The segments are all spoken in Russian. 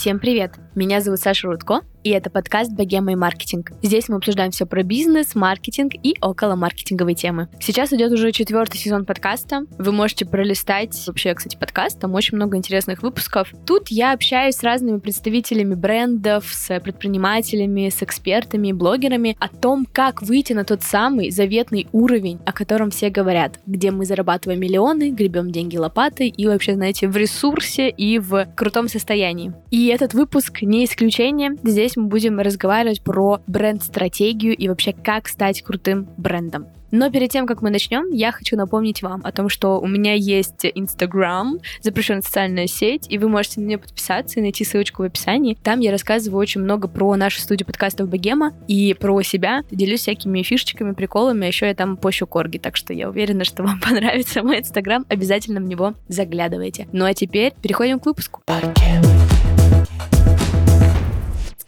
Всем привет! Меня зовут Саша Рудко, и это подкаст «Богема и маркетинг». Здесь мы обсуждаем все про бизнес, маркетинг и около маркетинговой темы. Сейчас идет уже четвертый сезон подкаста. Вы можете пролистать вообще, кстати, подкаст, там очень много интересных выпусков. Тут я общаюсь с разными представителями брендов, с предпринимателями, с экспертами, блогерами о том, как выйти на тот самый заветный уровень, о котором все говорят, где мы зарабатываем миллионы, гребем деньги лопатой и вообще, знаете, в ресурсе и в крутом состоянии. И этот выпуск не исключение. Здесь мы будем разговаривать про бренд-стратегию и вообще как стать крутым брендом. Но перед тем, как мы начнем, я хочу напомнить вам о том, что у меня есть Инстаграм, запрещенная социальная сеть, и вы можете на нее подписаться и найти ссылочку в описании. Там я рассказываю очень много про нашу студию подкастов Богема и про себя. Делюсь всякими фишечками, приколами, а еще я там пощу корги, так что я уверена, что вам понравится мой Инстаграм. Обязательно в него заглядывайте. Ну а теперь переходим к выпуску.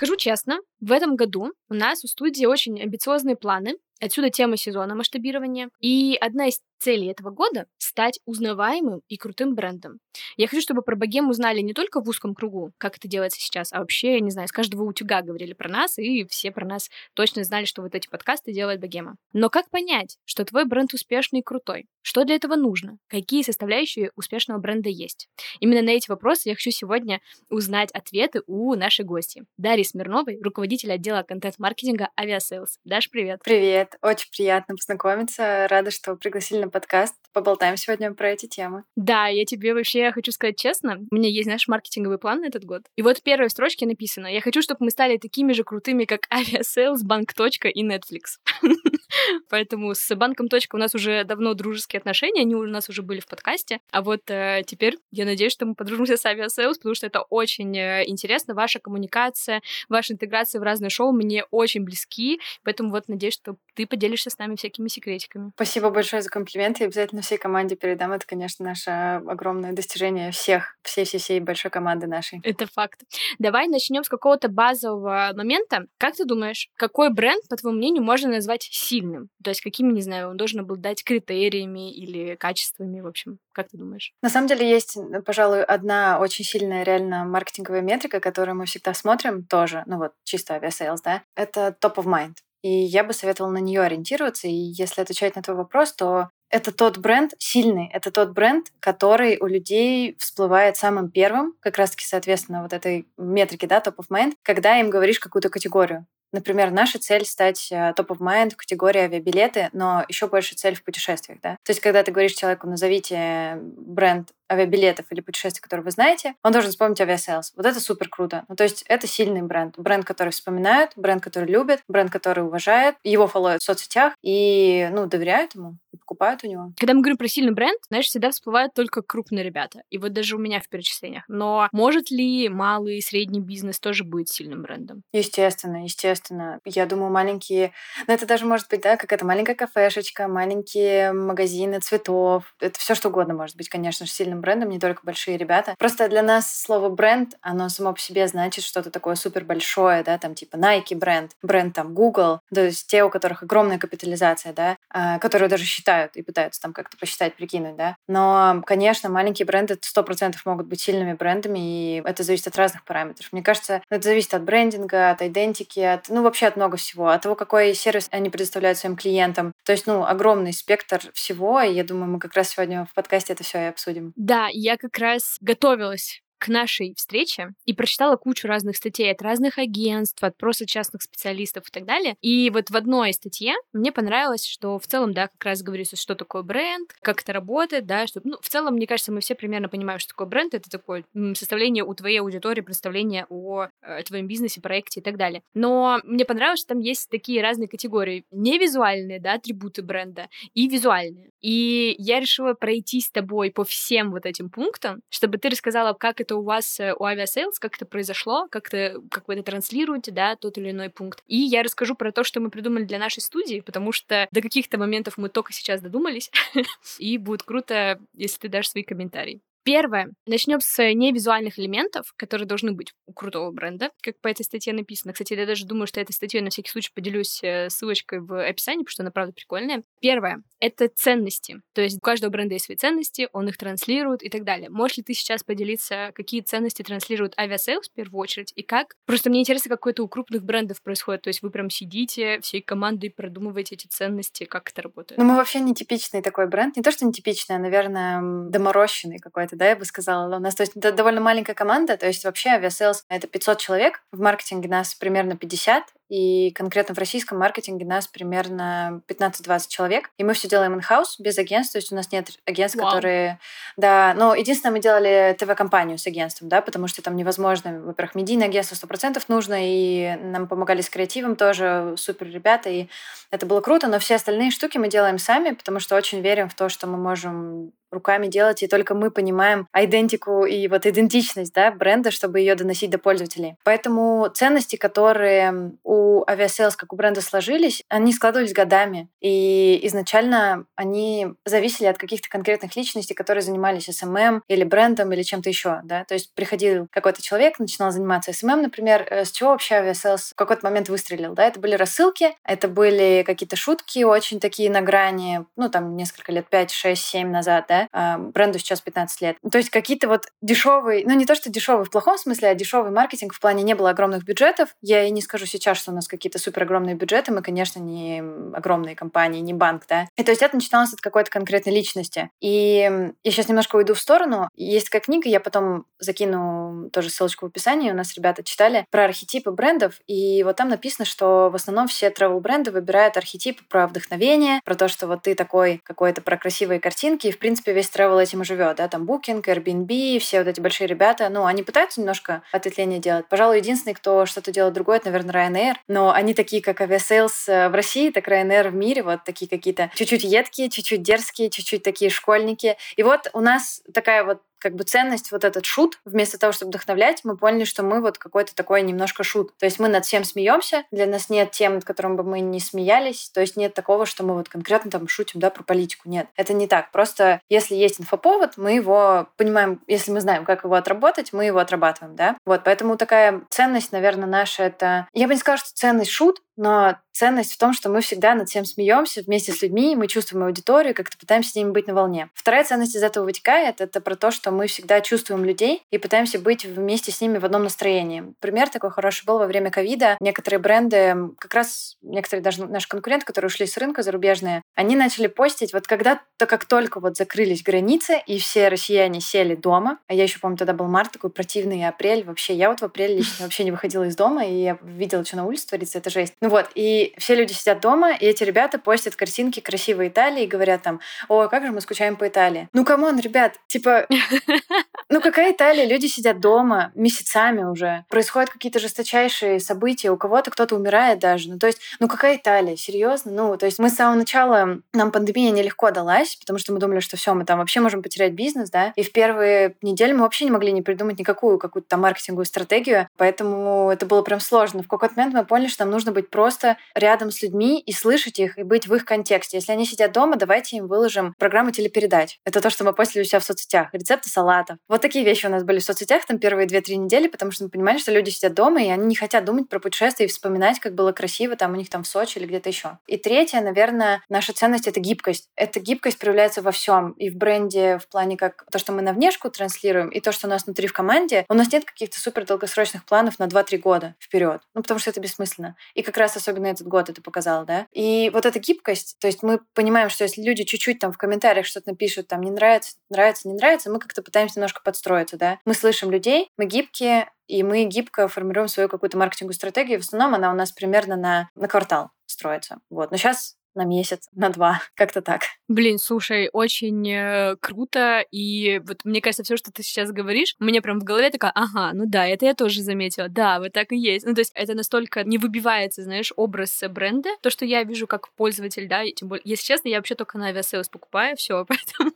Скажу честно, в этом году у нас у студии очень амбициозные планы. Отсюда тема сезона масштабирования. И одна из целей этого года — стать узнаваемым и крутым брендом. Я хочу, чтобы про богему узнали не только в узком кругу, как это делается сейчас, а вообще, я не знаю, с каждого утюга говорили про нас, и все про нас точно знали, что вот эти подкасты делает богема. Но как понять, что твой бренд успешный и крутой? Что для этого нужно? Какие составляющие успешного бренда есть? Именно на эти вопросы я хочу сегодня узнать ответы у нашей гости. Дарьи Смирновой, руководитель отдела контент-маркетинга Aviasales. Даш, привет. Привет. Очень приятно познакомиться. Рада, что пригласили на подкаст. Поболтаем сегодня про эти темы. Да, я тебе вообще хочу сказать честно, у меня есть наш маркетинговый план на этот год. И вот в первой строчке написано, я хочу, чтобы мы стали такими же крутыми, как Aviasales, Банк. и Netflix. Поэтому с банком точка у нас уже давно дружеские отношения, они у нас уже были в подкасте. А вот э, теперь я надеюсь, что мы подружимся с Aviasales, потому что это очень э, интересно. Ваша коммуникация, ваша интеграция в разные шоу мне очень близки. Поэтому вот надеюсь, что ты поделишься с нами всякими секретиками. Спасибо большое за комплименты. Я обязательно всей команде передам. Это, конечно, наше огромное достижение всех, всей-всей-всей большой команды нашей. Это факт. Давай начнем с какого-то базового момента. Как ты думаешь, какой бренд, по твоему мнению, можно назвать сильным? Сильным? То есть какими, не знаю, он должен обладать критериями или качествами, в общем, как ты думаешь? На самом деле есть, пожалуй, одна очень сильная реально маркетинговая метрика, которую мы всегда смотрим тоже, ну вот чисто Aviasales, да, это top of mind. И я бы советовала на нее ориентироваться. И если отвечать на твой вопрос, то это тот бренд сильный, это тот бренд, который у людей всплывает самым первым, как раз-таки, соответственно, вот этой метрике, да, top of mind, когда им говоришь какую-то категорию. Например, наша цель стать э, top of mind в категории авиабилеты, но еще больше цель в путешествиях, да. То есть, когда ты говоришь человеку, назовите бренд авиабилетов или путешествий, которые вы знаете, он должен вспомнить Aviasales. Вот это супер круто. Ну, то есть это сильный бренд. Бренд, который вспоминают, бренд, который любят, бренд, который уважает, его фолловят в соцсетях и, ну, доверяют ему и покупают у него. Когда мы говорим про сильный бренд, знаешь, всегда всплывают только крупные ребята. И вот даже у меня в перечислениях. Но может ли малый и средний бизнес тоже быть сильным брендом? Естественно, естественно. Я думаю, маленькие... Ну, это даже может быть, да, какая-то маленькая кафешечка, маленькие магазины цветов. Это все что угодно может быть, конечно же, сильным брендом, не только большие ребята. Просто для нас слово бренд, оно само по себе значит что-то такое супер большое, да, там типа Nike бренд, бренд там Google, то есть те, у которых огромная капитализация, да, а, которые даже считают и пытаются там как-то посчитать, прикинуть, да. Но, конечно, маленькие бренды сто процентов могут быть сильными брендами, и это зависит от разных параметров. Мне кажется, это зависит от брендинга, от идентики, от, ну, вообще от много всего, от того, какой сервис они предоставляют своим клиентам. То есть, ну, огромный спектр всего, и я думаю, мы как раз сегодня в подкасте это все и обсудим. Да, я как раз готовилась к нашей встрече и прочитала кучу разных статей от разных агентств, от просто частных специалистов и так далее. И вот в одной статье мне понравилось, что в целом, да, как раз говорится, что такое бренд, как это работает, да, что, ну, в целом, мне кажется, мы все примерно понимаем, что такое бренд. Это такое составление у твоей аудитории, представление о э, твоем бизнесе, проекте и так далее. Но мне понравилось, что там есть такие разные категории. Не визуальные, да, атрибуты бренда, и визуальные. И я решила пройти с тобой по всем вот этим пунктам, чтобы ты рассказала, как это у вас, э, у Aviasales, как это произошло, как, это, как вы это транслируете, да, тот или иной пункт. И я расскажу про то, что мы придумали для нашей студии, потому что до каких-то моментов мы только сейчас додумались, и будет круто, если ты дашь свои комментарии. Первое. Начнем с невизуальных элементов, которые должны быть у крутого бренда, как по этой статье написано. Кстати, я даже думаю, что этой статьей на всякий случай поделюсь э, ссылочкой в описании, потому что она правда прикольная. Первое. Это ценности. То есть у каждого бренда есть свои ценности, он их транслирует и так далее. Можешь ли ты сейчас поделиться, какие ценности транслирует Aviasales в первую очередь и как? Просто мне интересно, как это у крупных брендов происходит. То есть вы прям сидите всей командой продумываете эти ценности, как это работает? Ну, мы вообще не типичный такой бренд. Не то, что не типичный, а, наверное, доморощенный какой-то, да, я бы сказала. У нас то есть, это довольно маленькая команда, то есть вообще Aviasales — это 500 человек, в маркетинге нас примерно 50, и конкретно в российском маркетинге нас примерно 15-20 человек. И мы все делаем in-house, без агентств, то есть у нас нет агентств, wow. которые... Да, но единственное, мы делали ТВ-компанию с агентством, да, потому что там невозможно, во-первых, медийное агентство 100% нужно, и нам помогали с креативом тоже, супер ребята, и это было круто, но все остальные штуки мы делаем сами, потому что очень верим в то, что мы можем руками делать, и только мы понимаем идентику и вот идентичность да, бренда, чтобы ее доносить до пользователей. Поэтому ценности, которые у Aviasales, как у бренда сложились, они складывались годами. И изначально они зависели от каких-то конкретных личностей, которые занимались SMM или брендом или чем-то еще. Да? То есть приходил какой-то человек, начинал заниматься SMM, например, э, с чего вообще Aviasales в какой-то момент выстрелил. Да? Это были рассылки, это были какие-то шутки очень такие на грани, ну там несколько лет, 5, 6, 7 назад, да, а, бренду сейчас 15 лет. То есть какие-то вот дешевые, ну не то, что дешевый в плохом смысле, а дешевый маркетинг в плане не было огромных бюджетов. Я и не скажу сейчас, что у нас какие-то супер огромные бюджеты, мы, конечно, не огромные компании, не банк, да. И то есть это начиналось от какой-то конкретной личности. И я сейчас немножко уйду в сторону. Есть такая книга, я потом закину тоже ссылочку в описании, у нас ребята читали, про архетипы брендов, и вот там написано, что в основном все travel бренды выбирают архетипы про вдохновение, про то, что вот ты такой какой-то про красивые картинки, и в принципе весь travel этим и живет, да, там Booking, Airbnb, все вот эти большие ребята, ну, они пытаются немножко ответвление делать. Пожалуй, единственный, кто что-то делает другое, это, наверное, Ryanair, но они такие, как авиасейлс э, в России, так Ryanair в мире, вот такие какие-то чуть-чуть едкие, чуть-чуть дерзкие, чуть-чуть такие школьники. И вот у нас такая вот как бы ценность вот этот шут, вместо того, чтобы вдохновлять, мы поняли, что мы вот какой-то такой немножко шут. То есть мы над всем смеемся, для нас нет тем, над которым бы мы не смеялись, то есть нет такого, что мы вот конкретно там шутим, да, про политику. Нет, это не так. Просто если есть инфоповод, мы его понимаем, если мы знаем, как его отработать, мы его отрабатываем, да. Вот, поэтому такая ценность, наверное, наша это... Я бы не сказала, что ценность шут, но ценность в том, что мы всегда над всем смеемся вместе с людьми, мы чувствуем аудиторию, как-то пытаемся с ними быть на волне. Вторая ценность из этого вытекает, это про то, что мы всегда чувствуем людей и пытаемся быть вместе с ними в одном настроении. Пример такой хороший был во время ковида. Некоторые бренды, как раз некоторые даже наши конкуренты, которые ушли с рынка зарубежные, они начали постить, вот когда-то, как только вот закрылись границы, и все россияне сели дома, а я еще помню, тогда был март, такой противный апрель, вообще, я вот в апреле лично вообще не выходила из дома, и я видела, что на улице творится, это жесть. Ну вот, и все люди сидят дома, и эти ребята постят картинки красивой Италии и говорят там, о, как же мы скучаем по Италии. Ну, come on, ребят, типа, ну какая Италия? Люди сидят дома месяцами уже. Происходят какие-то жесточайшие события. У кого-то кто-то умирает даже. Ну то есть, ну какая Италия? Серьезно? Ну то есть мы с самого начала, нам пандемия нелегко далась, потому что мы думали, что все, мы там вообще можем потерять бизнес, да. И в первые недели мы вообще не могли не придумать никакую какую-то там маркетинговую стратегию. Поэтому это было прям сложно. В какой-то момент мы поняли, что нам нужно быть просто рядом с людьми и слышать их, и быть в их контексте. Если они сидят дома, давайте им выложим программу телепередач. Это то, что мы постили у себя в соцсетях. Рецепты салатов. Вот такие вещи у нас были в соцсетях там первые две-три недели, потому что мы понимали, что люди сидят дома, и они не хотят думать про путешествия и вспоминать, как было красиво там у них там в Сочи или где-то еще. И третье, наверное, наша ценность — это гибкость. Эта гибкость проявляется во всем. И в бренде в плане как то, что мы на внешку транслируем, и то, что у нас внутри в команде. У нас нет каких-то супер долгосрочных планов на 2-3 года вперед. Ну, потому что это бессмысленно. И как раз особенно этот год это показал, да. И вот эта гибкость, то есть мы понимаем, что если люди чуть-чуть там в комментариях что-то напишут, там не нравится, нравится, не нравится, мы как-то пытаемся немножко подстроиться да. Мы слышим людей, мы гибкие, и мы гибко формируем свою какую-то маркетинговую стратегию. В основном она у нас примерно на, на квартал строится. Вот. Но сейчас на месяц, на два, как-то так. Блин, слушай, очень э, круто, и вот мне кажется, все, что ты сейчас говоришь, меня прям в голове такая, ага, ну да, это я тоже заметила, да, вот так и есть. Ну, то есть это настолько не выбивается, знаешь, образ бренда, то, что я вижу как пользователь, да, и тем более, если честно, я вообще только на авиасейлс покупаю, все, поэтому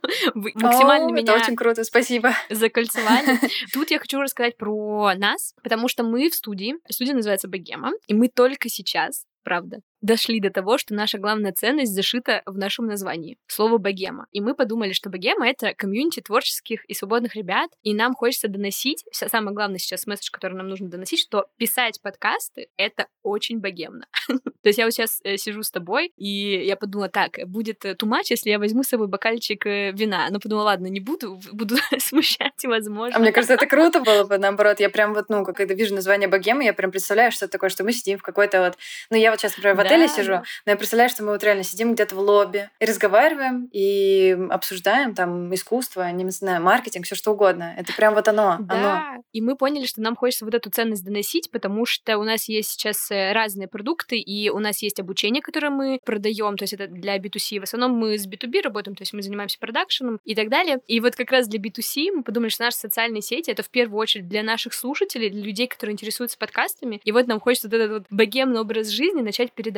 максимально меня... Это очень круто, спасибо. Закольцевали. Тут я хочу рассказать про нас, потому что мы в студии, студия называется Богема, и мы только сейчас правда. Дошли до того, что наша главная ценность зашита в нашем названии. Слово «богема». И мы подумали, что богема — это комьюнити творческих и свободных ребят, и нам хочется доносить, самое главное сейчас месседж, который нам нужно доносить, что писать подкасты — это очень богемно. То есть я вот сейчас э, сижу с тобой, и я подумала, так, будет тумач, если я возьму с собой бокальчик э, вина. Но подумала, ладно, не буду, буду смущать, возможно. А мне кажется, это круто было бы, наоборот. Я прям вот, ну, когда вижу название богемы, я прям представляю, что такое, что мы сидим в какой-то вот... Ну, я вот сейчас, например, отеле сижу, но я представляю, что мы вот реально сидим где-то в лобби и разговариваем, и обсуждаем там искусство, не знаю, маркетинг, все что угодно. Это прям вот оно, да. оно. И мы поняли, что нам хочется вот эту ценность доносить, потому что у нас есть сейчас э, разные продукты, и у нас есть обучение, которое мы продаем, то есть это для B2C. В основном мы с B2B работаем, то есть мы занимаемся продакшеном и так далее. И вот как раз для B2C мы подумали, что наши социальные сети — это в первую очередь для наших слушателей, для людей, которые интересуются подкастами. И вот нам хочется вот этот вот богемный образ жизни начать передавать.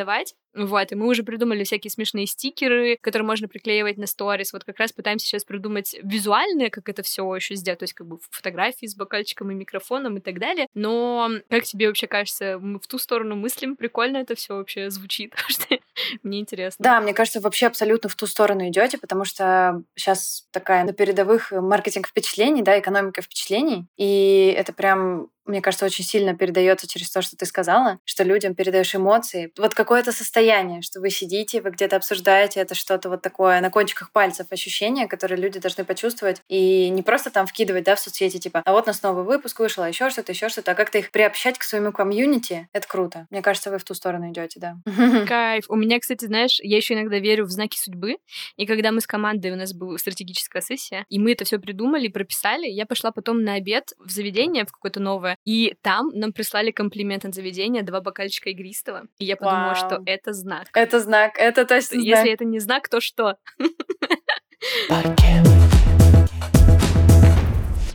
Вот, и мы уже придумали всякие смешные стикеры, которые можно приклеивать на сторис. Вот как раз пытаемся сейчас придумать визуальное, как это все еще сделать, то есть как бы фотографии с бокальчиком и микрофоном и так далее. Но как тебе вообще кажется, мы в ту сторону мыслим? Прикольно это все вообще звучит, мне интересно. Да, мне кажется, вообще абсолютно в ту сторону идете, потому что сейчас такая на передовых маркетинг впечатлений, да, экономика впечатлений, и это прям мне кажется, очень сильно передается через то, что ты сказала, что людям передаешь эмоции. Вот какое-то состояние, что вы сидите, вы где-то обсуждаете, это что-то вот такое на кончиках пальцев ощущение, которое люди должны почувствовать. И не просто там вкидывать, да, в соцсети, типа, а вот у нас новый выпуск вышел, а еще что-то, еще что-то, а как-то их приобщать к своему комьюнити, это круто. Мне кажется, вы в ту сторону идете, да. Кайф. У меня, кстати, знаешь, я еще иногда верю в знаки судьбы. И когда мы с командой, у нас была стратегическая сессия, и мы это все придумали, прописали, я пошла потом на обед в заведение в какое-то новое, и там нам прислали комплимент от заведения, два бокальчика игристого. И я подумала, Вау. что это знак. Это знак, это точно Если знак. это не знак, то что?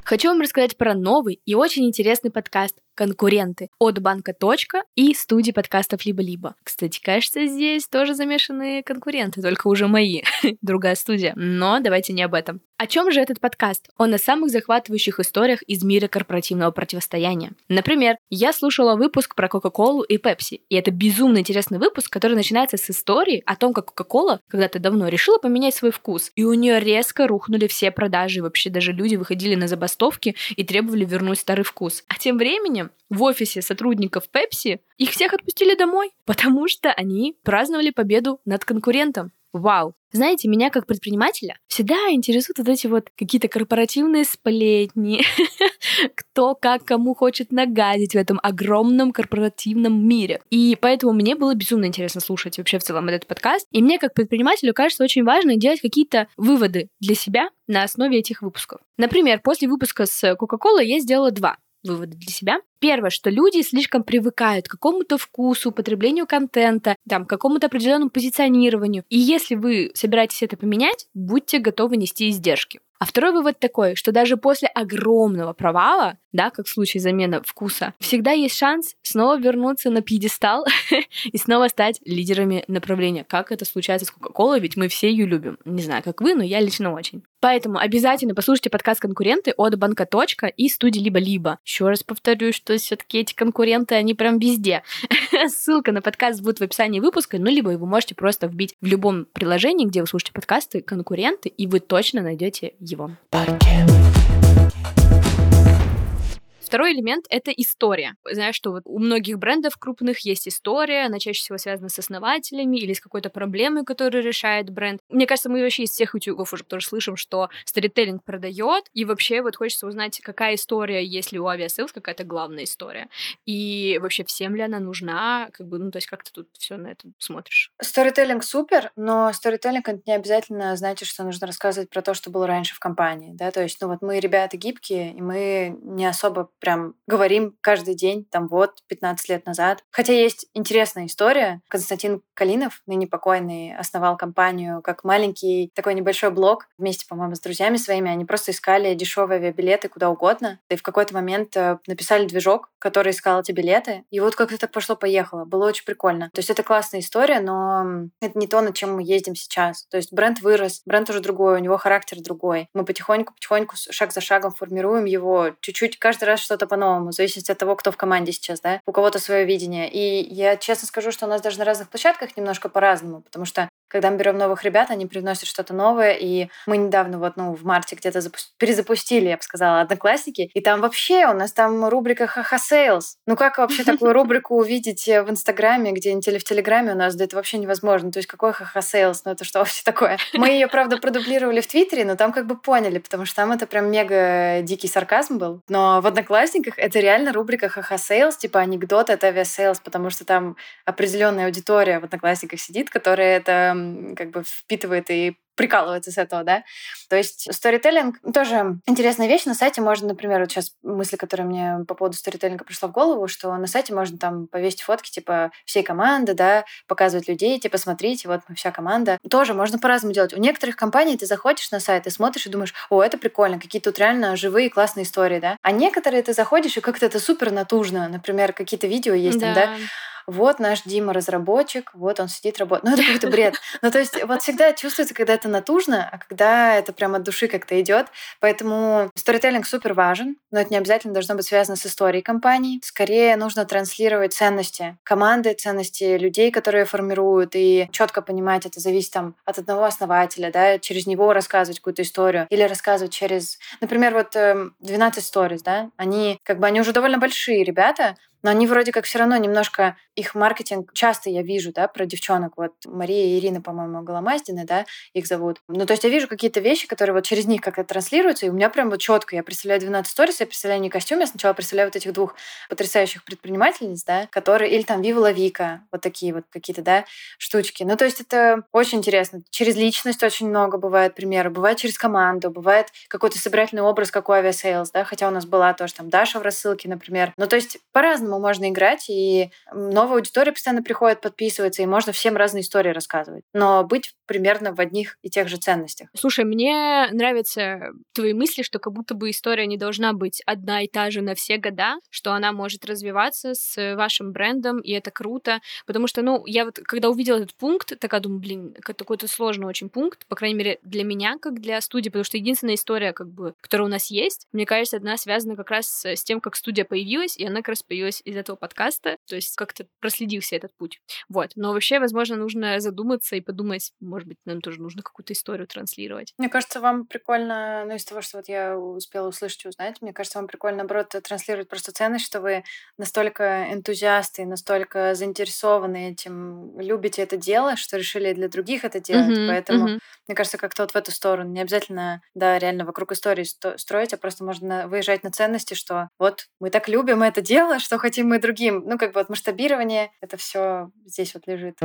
Хочу вам рассказать про новый и очень интересный подкаст конкуренты от банка «Точка» и студии подкастов «Либо-либо». Кстати, кажется, здесь тоже замешаны конкуренты, только уже мои, другая студия. Но давайте не об этом. О чем же этот подкаст? Он о самых захватывающих историях из мира корпоративного противостояния. Например, я слушала выпуск про Кока-Колу и Пепси, и это безумно интересный выпуск, который начинается с истории о том, как Кока-Кола когда-то давно решила поменять свой вкус, и у нее резко рухнули все продажи, и вообще даже люди выходили на забастовки и требовали вернуть старый вкус. А тем временем в офисе сотрудников Pepsi их всех отпустили домой, потому что они праздновали победу над конкурентом. Вау! Знаете, меня как предпринимателя всегда интересуют вот эти вот какие-то корпоративные сплетни, кто как кому хочет нагадить в этом огромном корпоративном мире. И поэтому мне было безумно интересно слушать вообще в целом этот подкаст. И мне как предпринимателю кажется очень важно делать какие-то выводы для себя на основе этих выпусков. Например, после выпуска с Coca-Cola я сделала два выводы для себя. Первое, что люди слишком привыкают к какому-то вкусу, потреблению контента, там, к какому-то определенному позиционированию. И если вы собираетесь это поменять, будьте готовы нести издержки. А второй вывод такой, что даже после огромного провала, да, как в случае замены вкуса, всегда есть шанс снова вернуться на пьедестал и снова стать лидерами направления. Как это случается с Кока-Колой, ведь мы все ее любим. Не знаю, как вы, но я лично очень. Поэтому обязательно послушайте подкаст «Конкуренты» от Банка и студии «Либо-либо». Еще раз повторюсь, что все таки эти конкуренты, они прям везде. Ссылка на подкаст будет в описании выпуска, ну, либо вы можете просто вбить в любом приложении, где вы слушаете подкасты «Конкуренты», и вы точно найдете его. Второй элемент — это история. Знаешь, что вот у многих брендов крупных есть история, она чаще всего связана с основателями или с какой-то проблемой, которую решает бренд. Мне кажется, мы вообще из всех утюгов уже тоже слышим, что сторителлинг продает, и вообще вот хочется узнать, какая история, если у авиасейлс какая-то главная история, и вообще всем ли она нужна, как бы, ну, то есть как ты тут все на это смотришь? Сторителлинг супер, но сторителлинг это не обязательно значит, что нужно рассказывать про то, что было раньше в компании, да, то есть, ну, вот мы ребята гибкие, и мы не особо прям говорим каждый день, там вот, 15 лет назад. Хотя есть интересная история. Константин Калинов, ныне покойный, основал компанию как маленький такой небольшой блог вместе, по-моему, с друзьями своими. Они просто искали дешевые авиабилеты куда угодно. И в какой-то момент э, написали движок, который искал эти билеты. И вот как-то так пошло-поехало. Было очень прикольно. То есть это классная история, но это не то, над чем мы ездим сейчас. То есть бренд вырос, бренд уже другой, у него характер другой. Мы потихоньку-потихоньку, шаг за шагом формируем его, чуть-чуть каждый раз что что-то по-новому, в зависимости от того, кто в команде сейчас, да. У кого-то свое видение. И я честно скажу, что у нас даже на разных площадках немножко по-разному, потому что когда мы берем новых ребят, они привносят что-то новое, и мы недавно вот, ну, в марте где-то запу- перезапустили, я бы сказала, Одноклассники, и там вообще у нас там рубрика Ха-ха Сейлс. Ну как вообще такую рубрику увидеть в Инстаграме где-нибудь или в Телеграме у нас? Да это вообще невозможно. То есть какой Ха-ха Сейлс? Ну это что вообще такое? Мы ее, правда, продублировали в Твиттере, но там как бы поняли, потому что там это прям мега дикий сарказм был. Но в Одноклассниках это реально рубрика Ха-ха Сейлс, типа анекдот от авиасейлс, потому что там определенная аудитория в Одноклассниках сидит, которая это как бы впитывает и прикалывается с этого, да. То есть сторителлинг тоже интересная вещь. На сайте можно, например, вот сейчас мысль, которая мне по поводу сторителлинга пришла в голову, что на сайте можно там повесить фотки, типа, всей команды, да, показывать людей, типа, смотрите, вот мы вся команда. Тоже можно по-разному делать. У некоторых компаний ты заходишь на сайт и смотришь и думаешь, о, это прикольно, какие тут реально живые классные истории, да. А некоторые ты заходишь и как-то это супер натужно. Например, какие-то видео есть да. там, да, вот наш Дима разработчик, вот он сидит работает. Ну, это какой-то бред. Ну, то есть вот всегда чувствуется, когда это натужно, а когда это прямо от души как-то идет. Поэтому сторителлинг супер важен, но это не обязательно должно быть связано с историей компании. Скорее нужно транслировать ценности команды, ценности людей, которые формируют, и четко понимать, это зависит там от одного основателя, да, через него рассказывать какую-то историю или рассказывать через, например, вот 12 эм, stories, да, они как бы они уже довольно большие ребята, но они вроде как все равно немножко их маркетинг часто я вижу, да, про девчонок. Вот Мария и Ирина, по-моему, Голомаздины, да, их зовут. Ну, то есть я вижу какие-то вещи, которые вот через них как-то транслируются, и у меня прям вот четко. Я представляю 12 Storeez, я представляю не костюм, я сначала представляю вот этих двух потрясающих предпринимательниц, да, которые, или там Viva Vika, вот такие вот какие-то, да, штучки. Ну, то есть это очень интересно. Через личность очень много бывает примеров. Бывает через команду, бывает какой-то собирательный образ, как у авиасейлс, да, хотя у нас была тоже там Даша в рассылке, например. Ну, то есть по-разному по-разному можно играть, и новая аудитория постоянно приходит, подписывается, и можно всем разные истории рассказывать. Но быть примерно в одних и тех же ценностях. Слушай, мне нравятся твои мысли, что как будто бы история не должна быть одна и та же на все года, что она может развиваться с вашим брендом, и это круто, потому что, ну, я вот, когда увидела этот пункт, такая думаю, блин, какой-то сложный очень пункт, по крайней мере, для меня, как для студии, потому что единственная история, как бы, которая у нас есть, мне кажется, одна связана как раз с тем, как студия появилась, и она как раз появилась из этого подкаста, то есть как-то проследился этот путь. Вот. Но вообще, возможно, нужно задуматься и подумать, может быть, нам тоже нужно какую-то историю транслировать. Мне кажется, вам прикольно, ну, из того, что вот я успела услышать и узнать, мне кажется, вам прикольно, наоборот, транслировать просто ценность, что вы настолько энтузиасты, настолько заинтересованы этим, любите это дело, что решили для других это делать. Mm-hmm, Поэтому, mm-hmm. мне кажется, как-то вот в эту сторону. Не обязательно, да, реально вокруг истории строить, а просто можно выезжать на ценности, что вот мы так любим это дело, что хотим хотим мы другим. Ну, как бы от масштабирования это все здесь вот лежит.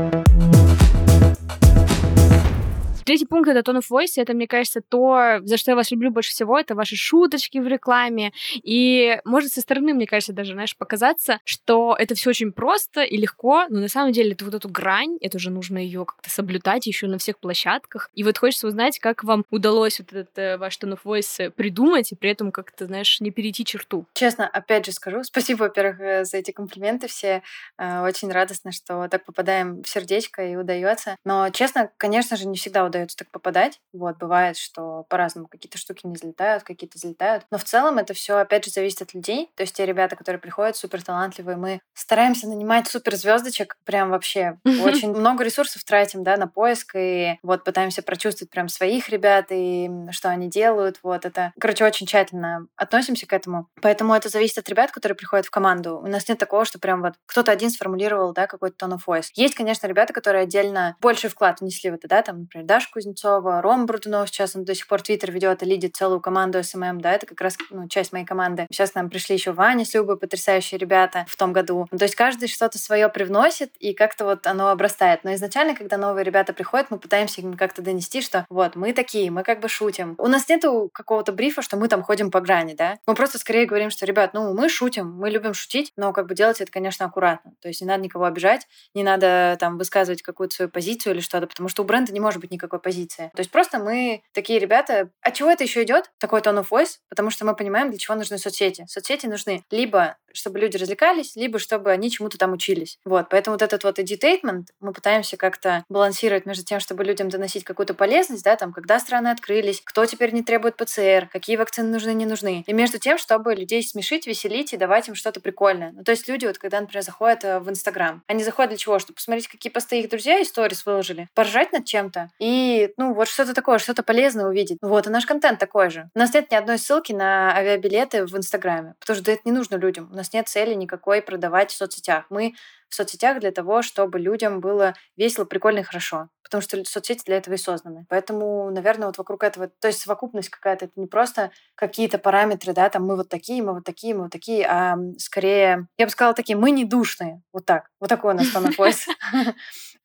Третий пункт — это tone of voice. Это, мне кажется, то, за что я вас люблю больше всего. Это ваши шуточки в рекламе. И может со стороны, мне кажется, даже, знаешь, показаться, что это все очень просто и легко, но на самом деле это вот эту грань, это же нужно ее как-то соблюдать еще на всех площадках. И вот хочется узнать, как вам удалось вот этот э, ваш tone of voice придумать и при этом как-то, знаешь, не перейти черту. Честно, опять же скажу, спасибо, во-первых, э, за эти комплименты все. Э, очень радостно, что так попадаем в сердечко и удается. Но, честно, конечно же, не всегда удается удается так попадать. Вот, бывает, что по-разному какие-то штуки не взлетают, какие-то взлетают. Но в целом это все, опять же, зависит от людей. То есть те ребята, которые приходят, супер талантливые, мы стараемся нанимать супер звездочек, прям вообще очень много ресурсов тратим, да, на поиск, и вот пытаемся прочувствовать прям своих ребят и что они делают. Вот это, короче, очень тщательно относимся к этому. Поэтому это зависит от ребят, которые приходят в команду. У нас нет такого, что прям вот кто-то один сформулировал, да, какой-то tone of voice. Есть, конечно, ребята, которые отдельно больше вклад внесли в это, да, там, например, Даша Кузнецова, Рома Бордунов, сейчас он до сих пор Твиттер ведет и лидит целую команду SMM, да, это как раз ну, часть моей команды. Сейчас к нам пришли еще Ваня с Любой, потрясающие ребята в том году. То есть каждый что-то свое привносит, и как-то вот оно обрастает. Но изначально, когда новые ребята приходят, мы пытаемся им как-то донести, что вот, мы такие, мы как бы шутим. У нас нету какого-то брифа, что мы там ходим по грани, да. Мы просто скорее говорим, что, ребят, ну, мы шутим, мы любим шутить, но как бы делать это, конечно, аккуратно. То есть не надо никого обижать, не надо там высказывать какую-то свою позицию или что-то, потому что у бренда не может быть никакой позиции. То есть просто мы такие ребята. От чего это еще идет? Такой tone of voice, потому что мы понимаем, для чего нужны соцсети. Соцсети нужны либо чтобы люди развлекались, либо чтобы они чему-то там учились. Вот, поэтому вот этот вот edutainment мы пытаемся как-то балансировать между тем, чтобы людям доносить какую-то полезность, да, там, когда страны открылись, кто теперь не требует ПЦР, какие вакцины нужны, не нужны. И между тем, чтобы людей смешить, веселить и давать им что-то прикольное. Ну, то есть люди, вот когда, например, заходят э, в Инстаграм, они заходят для чего? Чтобы посмотреть, какие посты их друзья истории выложили, поржать над чем-то и, ну, вот что-то такое, что-то полезное увидеть. Вот, и наш контент такой же. У нас нет ни одной ссылки на авиабилеты в Инстаграме, потому что это не нужно людям. У нас нет цели никакой продавать в соцсетях. Мы в соцсетях для того, чтобы людям было весело, прикольно и хорошо. Потому что соцсети для этого и созданы. Поэтому, наверное, вот вокруг этого, то есть совокупность какая-то, это не просто какие-то параметры, да, там мы вот такие, мы вот такие, мы вот такие, а скорее, я бы сказала, такие, мы не душные. Вот так. Вот такой у нас тон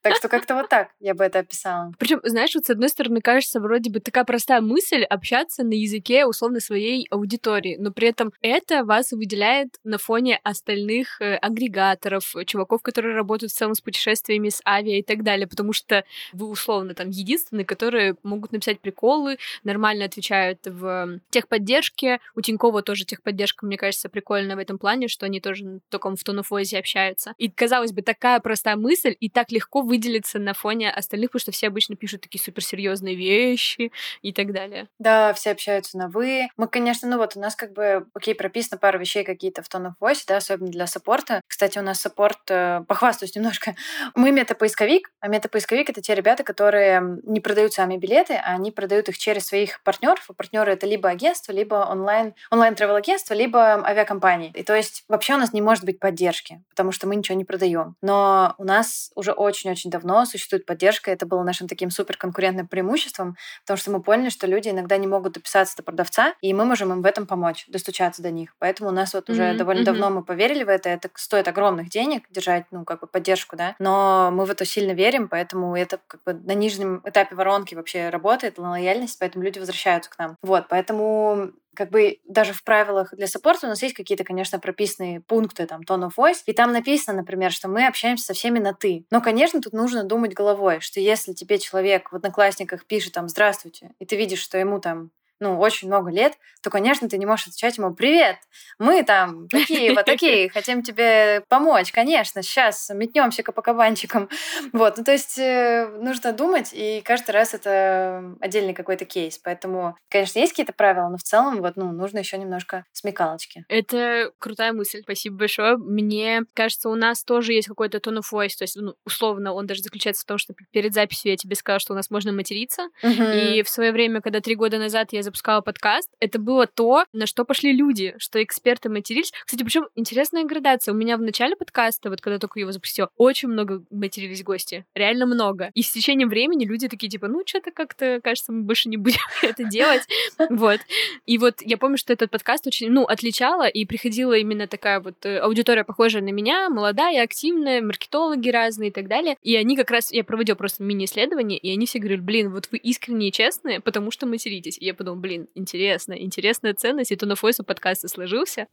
Так что как-то вот так я бы это описала. Причем, знаешь, вот с одной стороны, кажется, вроде бы такая простая мысль общаться на языке условно своей аудитории, но при этом это вас выделяет на фоне остальных э, агрегаторов, чуваков, которые работают в целом с путешествиями, с авиа и так далее, потому что вы условно там единственные, которые могут написать приколы, нормально отвечают в техподдержке. У Тинькова тоже техподдержка, мне кажется, прикольная в этом плане, что они тоже на таком в тонофозе общаются. И, казалось бы, такая простая мысль, и так легко вы выделиться на фоне остальных, потому что все обычно пишут такие суперсерьезные вещи и так далее. Да, все общаются на вы. Мы, конечно, ну вот у нас как бы, окей, прописано пару вещей какие-то в тон of voice, да, особенно для саппорта. Кстати, у нас саппорт, э, похвастаюсь немножко, мы метапоисковик, а метапоисковик — это те ребята, которые не продают сами билеты, а они продают их через своих партнеров. А партнеры — это либо агентство, либо онлайн, онлайн travel агентство либо авиакомпании. И то есть вообще у нас не может быть поддержки, потому что мы ничего не продаем. Но у нас уже очень-очень очень давно существует поддержка. Это было нашим таким суперконкурентным преимуществом, потому что мы поняли, что люди иногда не могут дописаться до продавца, и мы можем им в этом помочь, достучаться до них. Поэтому у нас вот уже mm-hmm. довольно mm-hmm. давно мы поверили в это. Это стоит огромных денег держать, ну, как бы поддержку, да. Но мы в это сильно верим, поэтому это как бы на нижнем этапе воронки вообще работает, лояльность, поэтому люди возвращаются к нам. Вот, поэтому как бы даже в правилах для саппорта у нас есть какие-то, конечно, прописанные пункты, там, tone of voice, и там написано, например, что мы общаемся со всеми на «ты». Но, конечно, тут нужно думать головой, что если тебе человек в Одноклассниках пишет там «здравствуйте», и ты видишь, что ему там ну, очень много лет, то, конечно, ты не можешь отвечать ему «Привет, мы там такие вот такие, хотим тебе помочь, конечно, сейчас метнемся по кабанчикам». Вот, ну, то есть э, нужно думать, и каждый раз это отдельный какой-то кейс. Поэтому, конечно, есть какие-то правила, но в целом вот, ну, нужно еще немножко смекалочки. Это крутая мысль, спасибо большое. Мне кажется, у нас тоже есть какой-то tone of voice, то есть, ну, условно, он даже заключается в том, что перед записью я тебе сказала, что у нас можно материться, и в свое время, когда три года назад я запускала подкаст, это было то, на что пошли люди, что эксперты матерились. Кстати, причем интересная градация. У меня в начале подкаста, вот когда только его запустила, очень много матерились гости. Реально много. И с течением времени люди такие, типа, ну, что-то как-то, кажется, мы больше не будем это делать. Вот. И вот я помню, что этот подкаст очень, ну, отличала, и приходила именно такая вот э, аудитория, похожая на меня, молодая, активная, маркетологи разные и так далее. И они как раз, я проводила просто мини-исследование, и они все говорили, блин, вот вы искренние и честные, потому что материтесь. И я подумала, блин, интересно, интересная ценность, и Tone of подкаста сложился.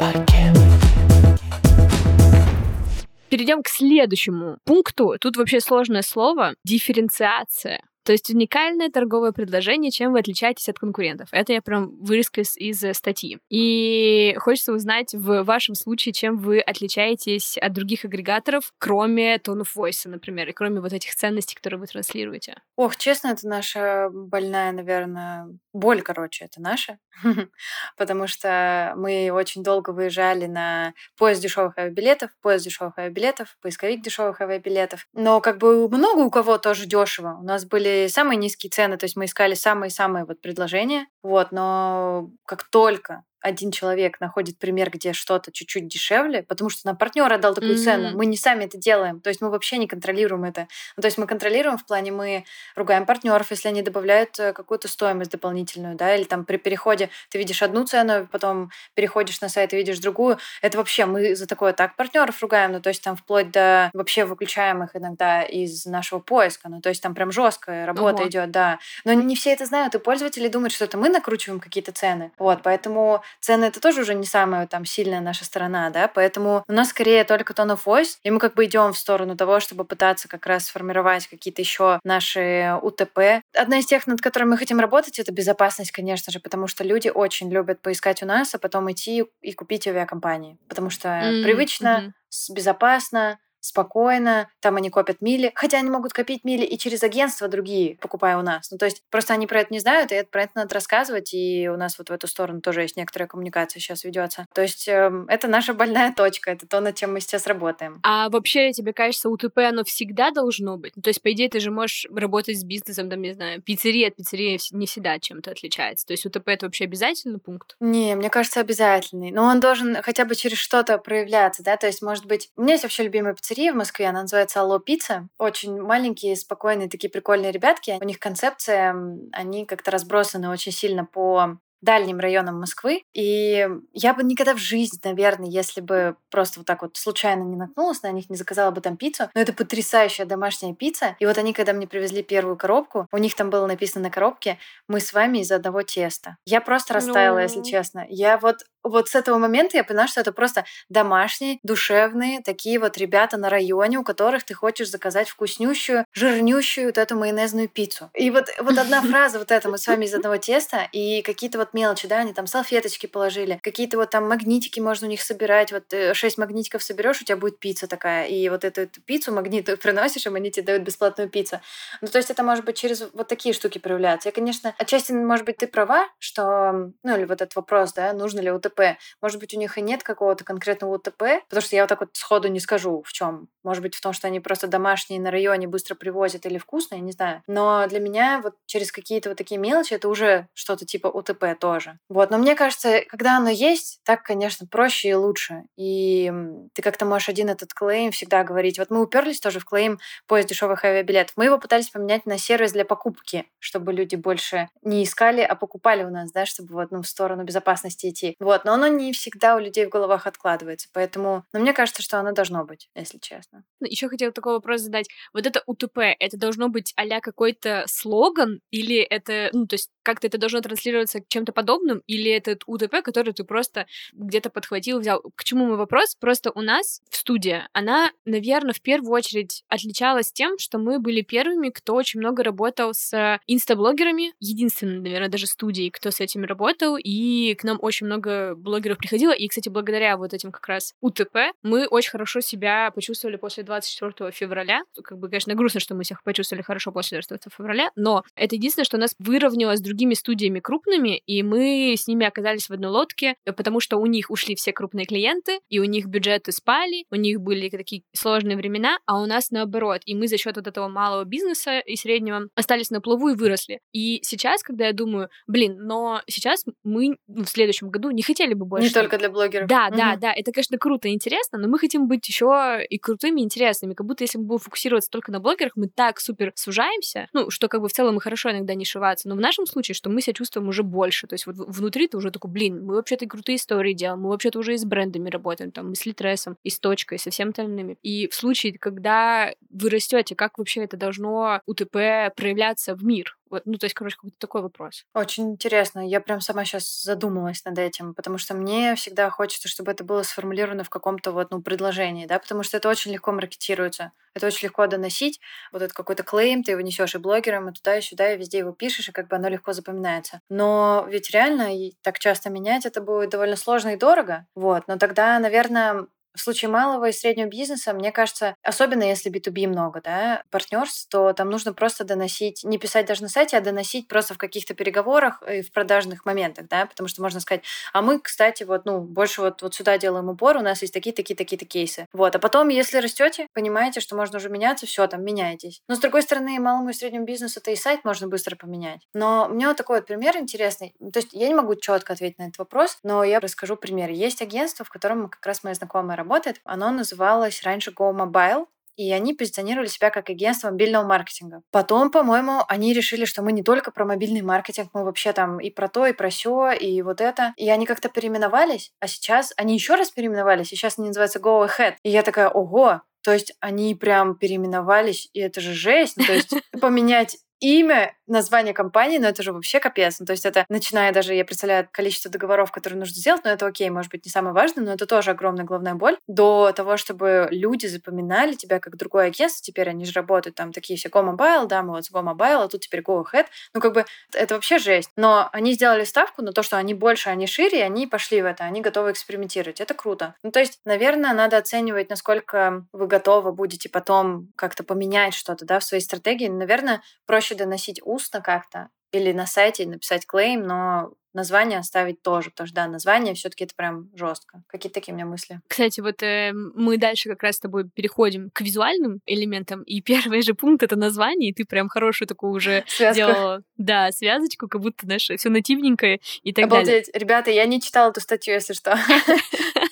Перейдем к следующему пункту. Тут вообще сложное слово — дифференциация. То есть уникальное торговое предложение, чем вы отличаетесь от конкурентов. Это я прям вырезка из, из э, статьи. И хочется узнать в вашем случае, чем вы отличаетесь от других агрегаторов, кроме tone of voice, например, и кроме вот этих ценностей, которые вы транслируете. Ох, честно, это наша больная, наверное, боль, короче, это наша. Потому что мы очень долго выезжали на поезд дешевых авиабилетов, поезд дешевых авиабилетов, поисковик дешевых авиабилетов. Но как бы много у кого тоже дешево. У нас были самые низкие цены, то есть мы искали самые-самые вот предложения, вот, но как только один человек находит пример, где что-то чуть-чуть дешевле, потому что нам партнер отдал такую mm-hmm. цену, мы не сами это делаем, то есть мы вообще не контролируем это. Ну, то есть мы контролируем в плане, мы ругаем партнеров, если они добавляют э, какую-то стоимость дополнительную, да, или там при переходе ты видишь одну цену, потом переходишь на сайт и видишь другую. Это вообще мы за такое так партнеров ругаем, ну то есть там вплоть до вообще выключаем их иногда из нашего поиска, ну то есть там прям жесткая работа Ого. идет, да. Но не все это знают, и пользователи думают, что это мы накручиваем какие-то цены. Вот, поэтому цены это тоже уже не самая там сильная наша сторона, да, поэтому у нас скорее только tone of voice, и мы как бы идем в сторону того, чтобы пытаться как раз сформировать какие-то еще наши УТП. Одна из тех, над которыми мы хотим работать, это безопасность, конечно же, потому что люди очень любят поискать у нас, а потом идти и купить авиакомпании, потому что mm-hmm. привычно, mm-hmm. безопасно, спокойно, там они копят мили, хотя они могут копить мили и через агентства другие, покупая у нас. Ну, то есть просто они про это не знают, и это, про это надо рассказывать, и у нас вот в эту сторону тоже есть некоторая коммуникация сейчас ведется. То есть э, это наша больная точка, это то, над чем мы сейчас работаем. А вообще, тебе кажется, УТП, оно всегда должно быть? Ну, то есть, по идее, ты же можешь работать с бизнесом, там, не знаю, пиццерия от пиццерии не всегда чем-то отличается. То есть УТП — это вообще обязательный пункт? Не, мне кажется, обязательный. Но он должен хотя бы через что-то проявляться, да, то есть, может быть, у меня есть вообще любимая пиццерия, пиццерия в Москве, она называется Алло Пицца. Очень маленькие, спокойные, такие прикольные ребятки. У них концепция, они как-то разбросаны очень сильно по дальним районам Москвы. И я бы никогда в жизни, наверное, если бы просто вот так вот случайно не наткнулась на них, не заказала бы там пиццу. Но это потрясающая домашняя пицца. И вот они, когда мне привезли первую коробку, у них там было написано на коробке «Мы с вами из одного теста». Я просто растаяла, ну... если честно. Я вот вот с этого момента я поняла, что это просто домашние, душевные, такие вот ребята на районе, у которых ты хочешь заказать вкуснющую, жирнющую вот эту майонезную пиццу. И вот, вот одна фраза вот эта, мы с вами из одного теста, и какие-то вот мелочи, да, они там салфеточки положили, какие-то вот там магнитики можно у них собирать, вот э, шесть магнитиков соберешь, у тебя будет пицца такая, и вот эту, эту пиццу магниту приносишь, им они тебе дают бесплатную пиццу. Ну, то есть это может быть через вот такие штуки проявляться. Я, конечно, отчасти, может быть, ты права, что, ну, или вот этот вопрос, да, нужно ли УТП УТП. Может быть, у них и нет какого-то конкретного УТП, потому что я вот так вот сходу не скажу, в чем. Может быть, в том, что они просто домашние на районе быстро привозят или вкусные, не знаю. Но для меня вот через какие-то вот такие мелочи это уже что-то типа УТП тоже. Вот. Но мне кажется, когда оно есть, так, конечно, проще и лучше. И ты как-то можешь один этот клейм всегда говорить. Вот мы уперлись тоже в клейм поезд дешевых авиабилетов. Мы его пытались поменять на сервис для покупки, чтобы люди больше не искали, а покупали у нас, да, чтобы вот ну, в сторону безопасности идти. Вот но оно не всегда у людей в головах откладывается. Поэтому, но мне кажется, что оно должно быть, если честно. Ну, Еще хотела такой вопрос задать. Вот это УТП, это должно быть а какой-то слоган, или это, ну, то есть как-то это должно транслироваться чем-то подобным, или это УТП, который ты просто где-то подхватил, взял. К чему мой вопрос? Просто у нас в студии, она, наверное, в первую очередь отличалась тем, что мы были первыми, кто очень много работал с инстаблогерами, единственной, наверное, даже студией, кто с этим работал, и к нам очень много блогеров приходило, и, кстати, благодаря вот этим как раз УТП мы очень хорошо себя почувствовали после 24 февраля. Как бы, конечно, грустно, что мы всех почувствовали хорошо после 24 февраля, но это единственное, что нас выровняло с другими студиями крупными, и мы с ними оказались в одной лодке, потому что у них ушли все крупные клиенты, и у них бюджеты спали, у них были такие сложные времена, а у нас наоборот. И мы за счет вот этого малого бизнеса и среднего остались на плаву и выросли. И сейчас, когда я думаю, блин, но сейчас мы в следующем году не хотели бы больше. Не только для блогеров. Да, угу. да, да. Это, конечно, круто и интересно, но мы хотим быть еще и крутыми, и интересными. Как будто если мы будем фокусироваться только на блогерах, мы так супер сужаемся, ну, что как бы в целом мы хорошо иногда не шиваться. Но в нашем случае, что мы себя чувствуем уже больше. То есть вот внутри ты уже такой, блин, мы вообще-то крутые истории делаем, мы вообще-то уже и с брендами работаем, там, и с Литресом, и с Точкой, и со всем остальными. И в случае, когда вы растете, как вообще это должно УТП проявляться в мир? Вот, ну, то есть, короче, какой-то такой вопрос. Очень интересно. Я прям сама сейчас задумалась над этим, потому что мне всегда хочется, чтобы это было сформулировано в каком-то вот, ну, предложении, да, потому что это очень легко маркетируется. Это очень легко доносить. Вот этот какой-то клейм, ты его несешь и блогерам, и туда, и сюда, и везде его пишешь, и как бы оно легко запоминается. Но ведь реально так часто менять это будет довольно сложно и дорого. Вот. Но тогда, наверное, в случае малого и среднего бизнеса, мне кажется, особенно если B2B много, да, партнерств, то там нужно просто доносить, не писать даже на сайте, а доносить просто в каких-то переговорах и в продажных моментах, да, потому что можно сказать, а мы, кстати, вот, ну, больше вот, вот сюда делаем упор, у нас есть такие, такие, такие-то кейсы. Вот, а потом, если растете, понимаете, что можно уже меняться, все, там, меняйтесь. Но, с другой стороны, малому и среднему бизнесу это и сайт можно быстро поменять. Но мне вот такой вот пример интересный. То есть я не могу четко ответить на этот вопрос, но я расскажу пример. Есть агентство, в котором как раз моя знакомая работает. Оно называлось раньше Go Mobile, и они позиционировали себя как агентство мобильного маркетинга. Потом, по-моему, они решили, что мы не только про мобильный маркетинг, мы вообще там и про то, и про все, и вот это. И они как-то переименовались, а сейчас они еще раз переименовались, и сейчас они называются Go Ahead. И я такая, ого, то есть они прям переименовались, и это же жесть. То есть поменять имя название компании, но это же вообще капец. Ну, то есть это, начиная даже, я представляю, количество договоров, которые нужно сделать, но это окей, может быть, не самое важное, но это тоже огромная головная боль, до того, чтобы люди запоминали тебя как другое агентство, теперь они же работают там такие все Go Mobile, да, мы вот с Go Mobile, а тут теперь Go Ahead. Ну, как бы это вообще жесть. Но они сделали ставку на то, что они больше, они шире, они пошли в это, они готовы экспериментировать. Это круто. Ну, то есть, наверное, надо оценивать, насколько вы готовы будете потом как-то поменять что-то, да, в своей стратегии. Наверное, проще доносить устно как-то, или на сайте написать клейм, но название оставить тоже, потому что, да, название все таки это прям жестко. Какие такие у меня мысли? Кстати, вот э, мы дальше как раз с тобой переходим к визуальным элементам, и первый же пункт — это название, и ты прям хорошую такую уже Связку. сделала, да, связочку, как будто, знаешь, все нативненькое и так Обалдеть. далее. Ребята, я не читала эту статью, если что.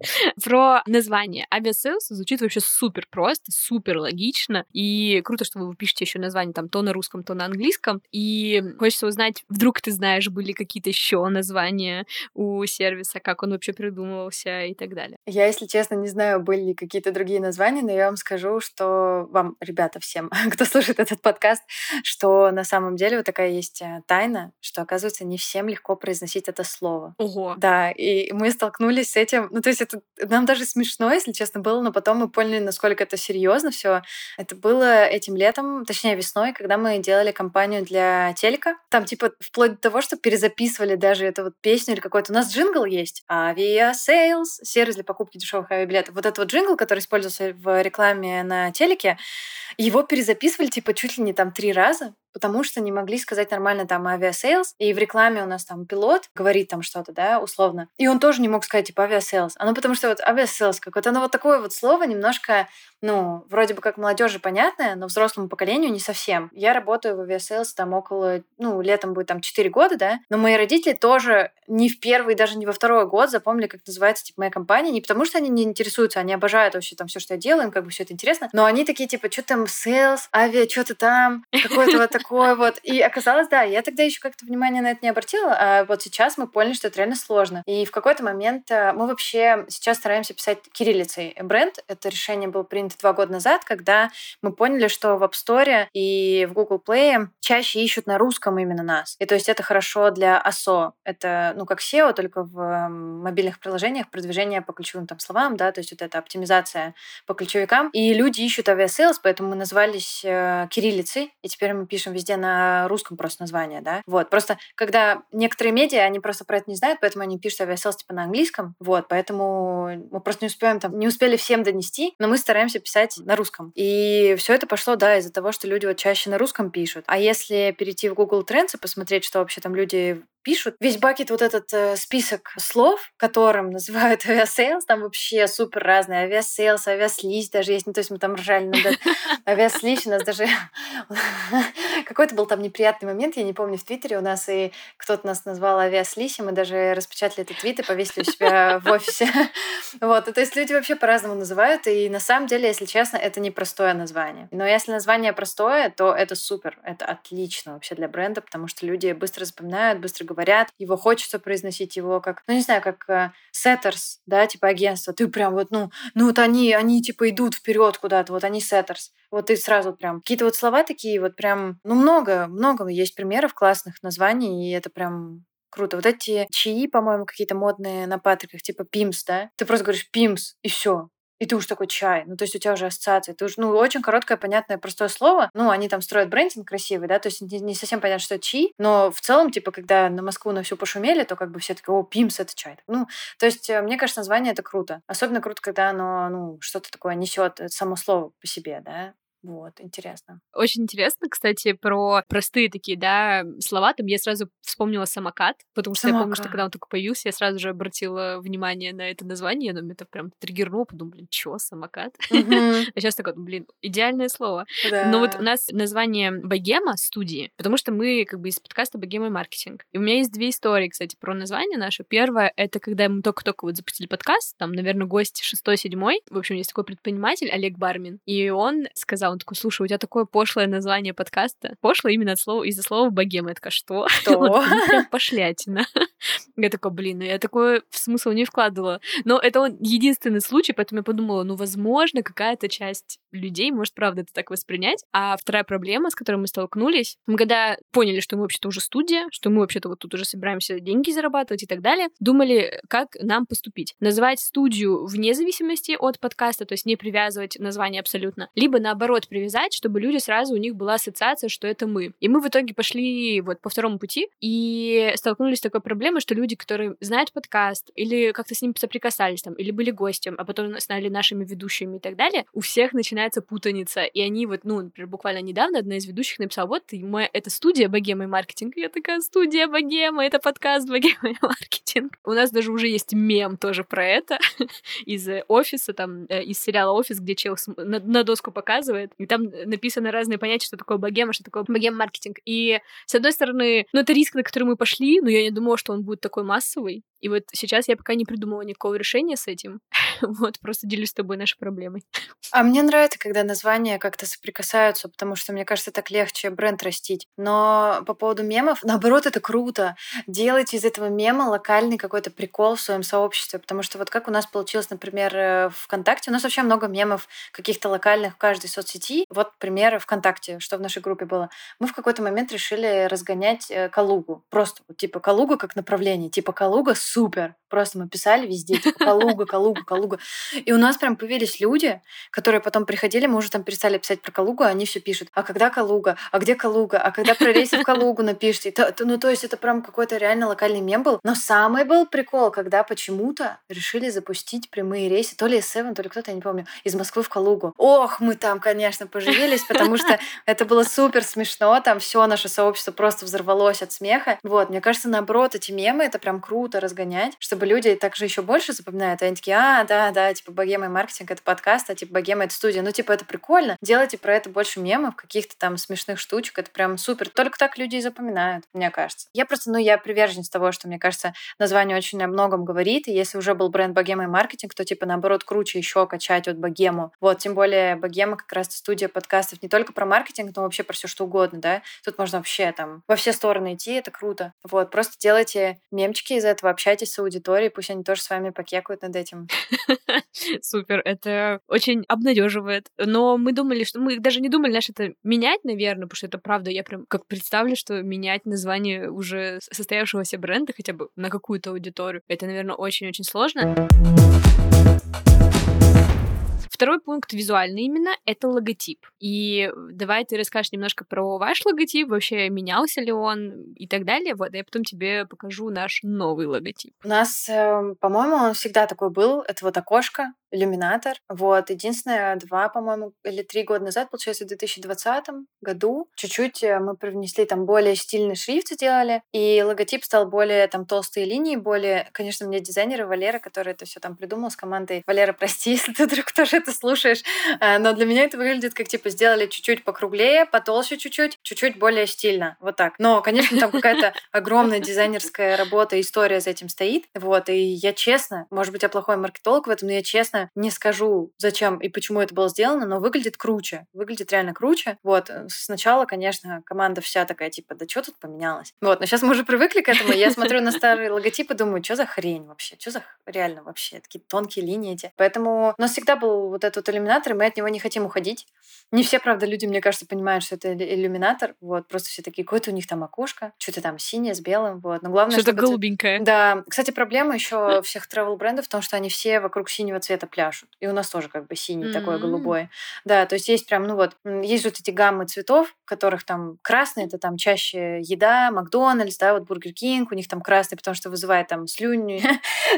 Про название. Авиасейлс звучит вообще супер просто, супер логично. И круто, что вы пишете еще название там то на русском, то на английском. И хочется узнать, вдруг ты знаешь, были какие-то еще названия у сервиса, как он вообще придумывался и так далее. Я, если честно, не знаю, были ли какие-то другие названия, но я вам скажу, что вам, ребята, всем, кто слушает этот подкаст, что на самом деле вот такая есть э, тайна, что, оказывается, не всем легко произносить это слово. Ого. Да, и мы столкнулись с этим. Ну, то есть это нам даже смешно, если честно, было, но потом мы поняли, насколько это серьезно все. Это было этим летом, точнее весной, когда мы делали кампанию для телека. Там типа вплоть до того, что перезаписывали даже эту вот песню или какой-то. У нас джингл есть. Авиасейлс, сервис для покупки дешевых авиабилетов. Вот этот вот джингл, который использовался в рекламе на телеке, его перезаписывали типа чуть ли не там три раза потому что не могли сказать нормально там авиасейлс, и в рекламе у нас там пилот говорит там что-то, да, условно, и он тоже не мог сказать типа авиасейлс, ну потому что вот авиасейлс какое-то, оно вот такое вот слово немножко ну, вроде бы как молодежи понятное, но взрослому поколению не совсем. Я работаю в авиасейлс там около, ну, летом будет там 4 года, да, но мои родители тоже не в первый, даже не во второй год запомнили, как называется, типа, моя компания, не потому что они не интересуются, они обожают вообще там все, что я делаю, им как бы все это интересно, но они такие, типа, что там, sales, авиа, что-то там, какое-то вот такое вот. И оказалось, да, я тогда еще как-то внимание на это не обратила, а вот сейчас мы поняли, что это реально сложно. И в какой-то момент э, мы вообще сейчас стараемся писать кириллицей бренд. Это решение было принято два года назад, когда мы поняли, что в App Store и в Google Play чаще ищут на русском именно нас. И то есть это хорошо для ASO. Это, ну, как SEO, только в мобильных приложениях продвижение по ключевым там словам, да, то есть вот это оптимизация по ключевикам. И люди ищут авиасейлс, поэтому мы назвались э, кириллицей, и теперь мы пишем везде на русском просто название, да. Вот, просто когда некоторые медиа, они просто про это не знают, поэтому они пишут авиасейлс типа на английском, вот, поэтому мы просто не успеем там, не успели всем донести, но мы стараемся писать на русском. И все это пошло, да, из-за того, что люди вот чаще на русском пишут. А если перейти в Google Trends и посмотреть, что вообще там люди пишут. Весь bucket вот этот э, список слов, которым называют авиасейлс, там вообще супер разные. Авиасейлс, авиаслизь даже есть. Ну, то есть мы там ржали над авиаслизь. У нас даже какой-то был там неприятный момент, я не помню, в Твиттере у нас и кто-то нас назвал авиаслизь, и мы даже распечатали этот твит и повесили у себя в офисе. Вот, то есть люди вообще по-разному называют, и на самом деле, если честно, это не простое название. Но если название простое, то это супер, это отлично вообще для бренда, потому что люди быстро запоминают, быстро говорят, его хочется произносить его как, ну не знаю, как э, setters, да, типа агентство. Ты прям вот, ну, ну вот они, они типа идут вперед куда-то, вот они setters. Вот ты сразу прям какие-то вот слова такие вот прям, ну много, много есть примеров классных названий, и это прям круто. Вот эти чаи, по-моему, какие-то модные на патриках, типа пимс, да? Ты просто говоришь пимс, и все и ты уж такой чай. Ну, то есть у тебя уже ассоциация. Ты уж, ну, очень короткое, понятное, простое слово. Ну, они там строят брендинг красивый, да, то есть не, не совсем понятно, что чай, но в целом, типа, когда на Москву на всю пошумели, то как бы все такие, о, пимс, это чай. Ну, то есть, э, мне кажется, название это круто. Особенно круто, когда оно, ну, что-то такое несет само слово по себе, да. Вот, интересно. Очень интересно, кстати, про простые такие, да, слова. Там я сразу вспомнила самокат, потому что самокат. я помню, что когда он только появился, я сразу же обратила внимание на это название, но меня это прям триггернуло, подумала, блин, чё, самокат? А сейчас такой, блин, идеальное слово. Но вот у нас название Богема студии, потому что мы как бы из подкаста Богема маркетинг. И у меня есть две истории, кстати, про название наше. Первое, это когда мы только-только вот запустили подкаст, там, наверное, гость шестой-седьмой. В общем, есть такой предприниматель Олег Бармин, и он сказал, он такой, слушай, у тебя такое пошлое название подкаста. Пошлое именно от слова, из-за слова богема. Я такая, что? Что? вот, ну, прям пошлятина. я такая, блин, ну я такой в смысл не вкладывала. Но это он единственный случай, поэтому я подумала, ну, возможно, какая-то часть людей может, правда, это так воспринять. А вторая проблема, с которой мы столкнулись, мы когда поняли, что мы вообще-то уже студия, что мы вообще-то вот тут уже собираемся деньги зарабатывать и так далее, думали, как нам поступить. Называть студию вне зависимости от подкаста, то есть не привязывать название абсолютно, либо наоборот привязать, чтобы люди сразу у них была ассоциация, что это мы. И мы в итоге пошли вот по второму пути и столкнулись с такой проблемой, что люди, которые знают подкаст или как-то с ним соприкасались там, или были гостем, а потом стали нашими ведущими и так далее, у всех начинается путаница. И они вот, ну, например, буквально недавно одна из ведущих написала, вот, моя, это студия Богема и маркетинг. Я такая, студия Богема, это подкаст Богема и маркетинг. У нас даже уже есть мем тоже про это из офиса, там, э, из сериала «Офис», где чел на, на доску показывает, и там написано разные понятия, что такое богема, что такое богем-маркетинг. И, с одной стороны, ну, это риск, на который мы пошли, но я не думала, что он будет такой массовый. И вот сейчас я пока не придумала никакого решения с этим. вот, просто делюсь с тобой нашей проблемой. А мне нравится, когда названия как-то соприкасаются, потому что, мне кажется, так легче бренд растить. Но по поводу мемов, наоборот, это круто. Делайте из этого мема локальный какой-то прикол в своем сообществе, потому что вот как у нас получилось, например, э, ВКонтакте, у нас вообще много мемов каких-то локальных в каждой соцсети. Вот пример ВКонтакте, что в нашей группе было. Мы в какой-то момент решили разгонять э, Калугу. Просто типа Калуга как направление. Типа Калуга супер. Просто мы писали везде, типа Калуга, Калуга, Калуга. И у нас прям появились люди, которые потом приходили, мы уже там перестали писать про Калугу, а они все пишут, а когда Калуга, а где Калуга, а когда про рейсы в Калугу напишите. Ну, то есть это прям какой-то реально локальный мем был. Но самый был прикол, когда почему-то решили запустить прямые рейсы, то ли S7, то ли кто-то, я не помню, из Москвы в Калугу. Ох, мы там, конечно, поживились, потому что это было супер смешно, там все наше сообщество просто взорвалось от смеха. Вот, мне кажется, наоборот, эти мемы, это прям круто разгонять, чтобы люди также еще больше запоминают. Они такие, а, да, да, типа богема и маркетинг — это подкаст, а типа богема — это студия. Ну, типа, это прикольно. Делайте про это больше мемов, каких-то там смешных штучек. Это прям супер. Только так люди и запоминают, мне кажется. Я просто, ну, я приверженец того, что, мне кажется, название очень о многом говорит. И если уже был бренд богема и маркетинг, то, типа, наоборот, круче еще качать вот богему. Вот, тем более богема как раз студия подкастов не только про маркетинг, но вообще про все что угодно, да. Тут можно вообще там во все стороны идти, это круто. Вот, просто делайте мемчики из этого, общайтесь с аудиторией, пусть они тоже с вами покекают над этим. Супер, это очень обнадеживает. Но мы думали, что мы даже не думали, знаешь, это менять, наверное, потому что это правда, я прям как представлю, что менять название уже состоявшегося бренда хотя бы на какую-то аудиторию, это, наверное, очень-очень сложно. Второй пункт визуальный именно — это логотип. И давай ты расскажешь немножко про ваш логотип, вообще менялся ли он и так далее. Вот, а я потом тебе покажу наш новый логотип. У нас, эм, по-моему, он всегда такой был. Это вот окошко, иллюминатор. Вот. Единственное, два, по-моему, или три года назад, получается, в 2020 году, чуть-чуть э, мы привнесли там более стильный шрифт сделали, и логотип стал более там толстые линии, более, конечно, мне дизайнеры Валера, который это все там придумал с командой. Валера, прости, если ты вдруг тоже это слушаешь, э, но для меня это выглядит как, типа, сделали чуть-чуть покруглее, потолще чуть-чуть, чуть-чуть более стильно. Вот так. Но, конечно, там какая-то огромная дизайнерская работа, история за этим стоит. Вот. И я честно, может быть, я плохой маркетолог в этом, но я честно честно, не скажу, зачем и почему это было сделано, но выглядит круче. Выглядит реально круче. Вот. Э, сначала, конечно, команда вся такая, типа, да что тут поменялось? Вот. Но сейчас мы уже привыкли к этому. Я смотрю на старые логотипы, думаю, что за хрень вообще? Что за реально вообще? Такие тонкие линии эти. Поэтому у нас всегда был вот этот иллюминатор, и мы от него не хотим уходить. Не все, правда, люди, мне кажется, понимают, что это иллюминатор. Вот. Просто все такие, какое-то у них там окошко, что-то там синее с белым. Вот. Но главное, что-то голубенькое. Да. Кстати, проблема еще всех travel брендов в том, что они все вокруг синего цвета пляшут. И у нас тоже как бы синий mm-hmm. такой голубой. Да, то есть есть прям, ну вот, есть вот эти гаммы цветов, которых там красный, это там чаще еда, Макдональдс, да, вот Бургер Кинг, у них там красный, потому что вызывает там слюнь,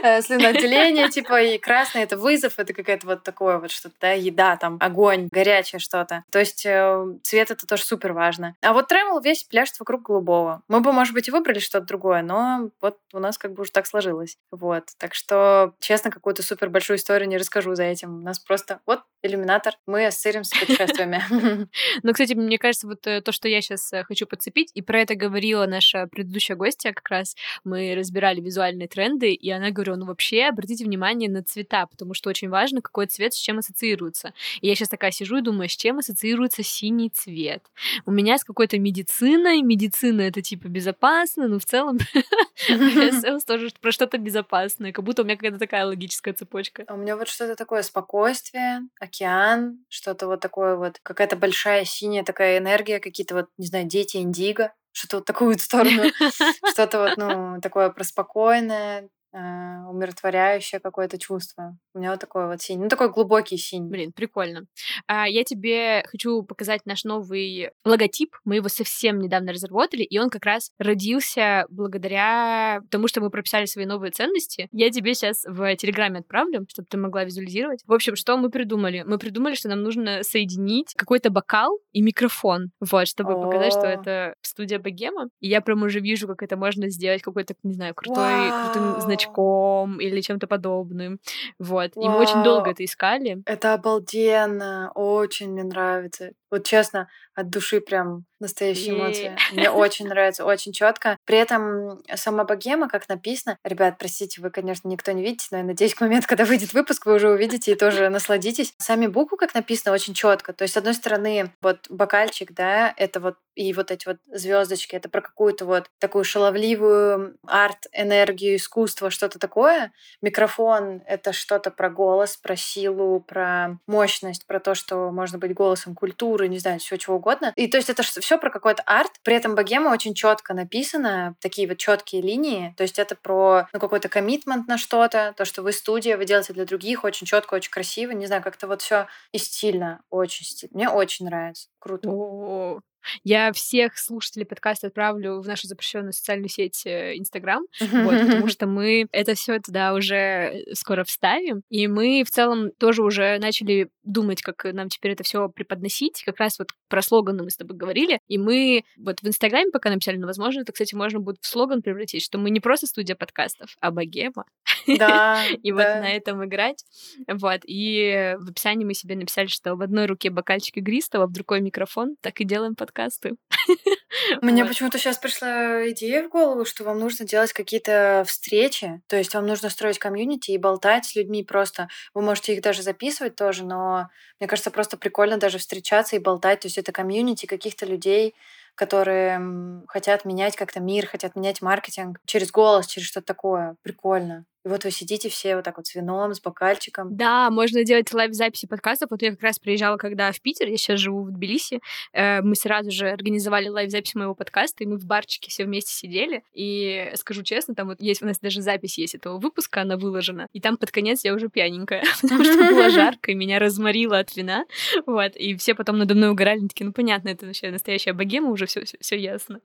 э, слюноотделение, типа, и красный это вызов, это какая-то вот такое вот что-то, да, еда, там, огонь, горячее что-то. То есть э, цвет это тоже супер важно. А вот Travel весь пляшет вокруг голубого. Мы бы, может быть, и выбрали что-то другое, но вот у нас как бы уже так сложилось. Вот. Так что, честно, какую-то супер большую историю не расскажу за этим. У нас просто вот иллюминатор, мы ассоциируемся с путешествиями. Ну, кстати, мне кажется, вот э, то, что я сейчас э, хочу подцепить, и про это говорила наша предыдущая гостья как раз, мы разбирали визуальные тренды, и она говорила, ну, вообще, обратите внимание на цвета, потому что очень важно, какой цвет с чем ассоциируется. И я сейчас такая сижу и думаю, с чем ассоциируется синий цвет? У меня с какой-то медициной, медицина это типа безопасно, но в целом тоже про что-то безопасное, как будто у меня какая-то такая логическая цепочка. А у меня вот что-то такое спокойствие, океан, что-то вот такое вот, какая-то большая синяя такая энергия, какие-то вот, не знаю, дети индиго, что-то вот такую сторону, что-то вот, ну, такое проспокойное, умиротворяющее какое-то чувство. У меня вот такой вот синий. Ну, такой глубокий синий. Блин, прикольно. А, я тебе хочу показать наш новый логотип. Мы его совсем недавно разработали, и он как раз родился благодаря тому, что мы прописали свои новые ценности. Я тебе сейчас в Телеграме отправлю, чтобы ты могла визуализировать. В общем, что мы придумали? Мы придумали, что нам нужно соединить какой-то бокал и микрофон, вот, чтобы О-о-о. показать, что это студия Богема. И я прям уже вижу, как это можно сделать какой-то, не знаю, крутой, крутым значком или чем-то подобным. Вот. Вот. И мы очень долго это искали. Это обалденно. Очень мне нравится. Вот честно, от души прям настоящие эмоции. Мне очень нравится, очень четко. При этом сама богема, как написано, ребят, простите, вы, конечно, никто не видите, но я надеюсь, к моменту, когда выйдет выпуск, вы уже увидите и тоже насладитесь. Сами буквы, как написано, очень четко. То есть, с одной стороны, вот бокальчик, да, это вот и вот эти вот звездочки, это про какую-то вот такую шаловливую арт-энергию, искусство, что-то такое. Микрофон — это что-то про голос, про силу, про мощность, про то, что можно быть голосом культуры, не знаю, все чего угодно. И то есть это все про какой-то арт. При этом богема очень четко написана, такие вот четкие линии. То есть это про ну, какой-то коммитмент на что-то, то, что вы студия, вы делаете для других, очень четко, очень красиво. Не знаю, как-то вот все и стильно, очень стильно. Мне очень нравится. Круто. О, я всех слушателей подкаста отправлю в нашу запрещенную социальную сеть э, Инстаграм, вот, потому что мы это все туда уже скоро вставим, и мы в целом тоже уже начали думать, как нам теперь это все преподносить. Как раз вот про слоганы мы с тобой говорили, и мы вот в Инстаграме пока написали, но, возможно, это, кстати, можно будет в слоган превратить, что мы не просто студия подкастов, а богема. Да, и вот на этом играть. Вот, и в описании мы себе написали, что в одной руке бокальчик игристого, в другой микрофон, так и делаем подкаст подкасты. Мне почему-то сейчас пришла идея в голову, что вам нужно делать какие-то встречи, то есть вам нужно строить комьюнити и болтать с людьми просто. Вы можете их даже записывать тоже, но мне кажется, просто прикольно даже встречаться и болтать. То есть это комьюнити каких-то людей, которые хотят менять как-то мир, хотят менять маркетинг через голос, через что-то такое. Прикольно. И вот вы сидите все вот так вот с вином, с бокальчиком. Да, можно делать лайв-записи подкастов. Вот я как раз приезжала, когда в Питер, я сейчас живу в Тбилиси, э, мы сразу же организовали лайв-запись моего подкаста, и мы в барчике все вместе сидели. И скажу честно, там вот есть у нас даже запись есть этого выпуска, она выложена. И там под конец я уже пьяненькая, потому что было жарко, и меня разморило от вина. Вот, и все потом надо мной угорали, такие, ну понятно, это вообще настоящая богема, уже все, все ясно.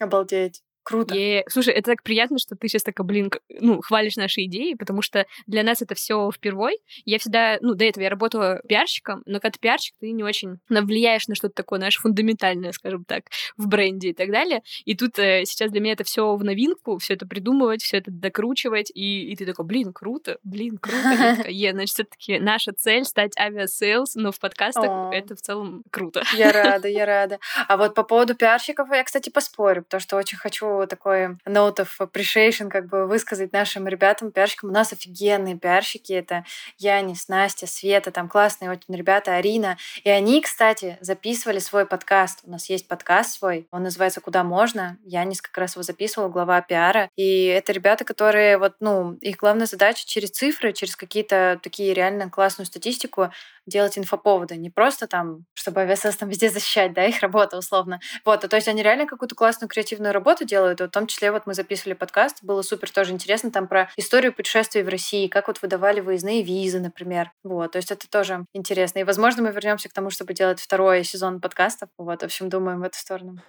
Обалдеть. Круто. И, слушай, это так приятно, что ты сейчас такая, блин, ну, хвалишь наши идеи, потому что для нас это все впервой. Я всегда, ну, до этого я работала пиарщиком, но когда ты пиарщик, ты не очень влияешь на что-то такое, наше фундаментальное, скажем так, в бренде и так далее. И тут э, сейчас для меня это все в новинку, все это придумывать, все это докручивать, и, и ты такой, блин, круто, блин, круто. Я значит, все-таки наша цель стать авиасейлс, но в подкастах это в целом круто. Я рада, я рада. А вот по поводу пиарщиков я, кстати, поспорю, потому что очень хочу такой note of appreciation как бы высказать нашим ребятам, пиарщикам. У нас офигенные пиарщики. Это Янис, Настя, Света, там классные очень ребята, Арина. И они, кстати, записывали свой подкаст. У нас есть подкаст свой. Он называется «Куда можно?». Янис как раз его записывал, глава пиара. И это ребята, которые вот, ну, их главная задача через цифры, через какие-то такие реально классную статистику делать инфоповоды, не просто там, чтобы авиасос там везде защищать, да, их работа условно. Вот, а то есть они реально какую-то классную креативную работу делают, в том числе вот мы записывали подкаст, было супер тоже интересно там про историю путешествий в России, как вот выдавали выездные визы, например. Вот, то есть это тоже интересно. И, возможно, мы вернемся к тому, чтобы делать второй сезон подкастов. Вот, в общем, думаем в эту сторону.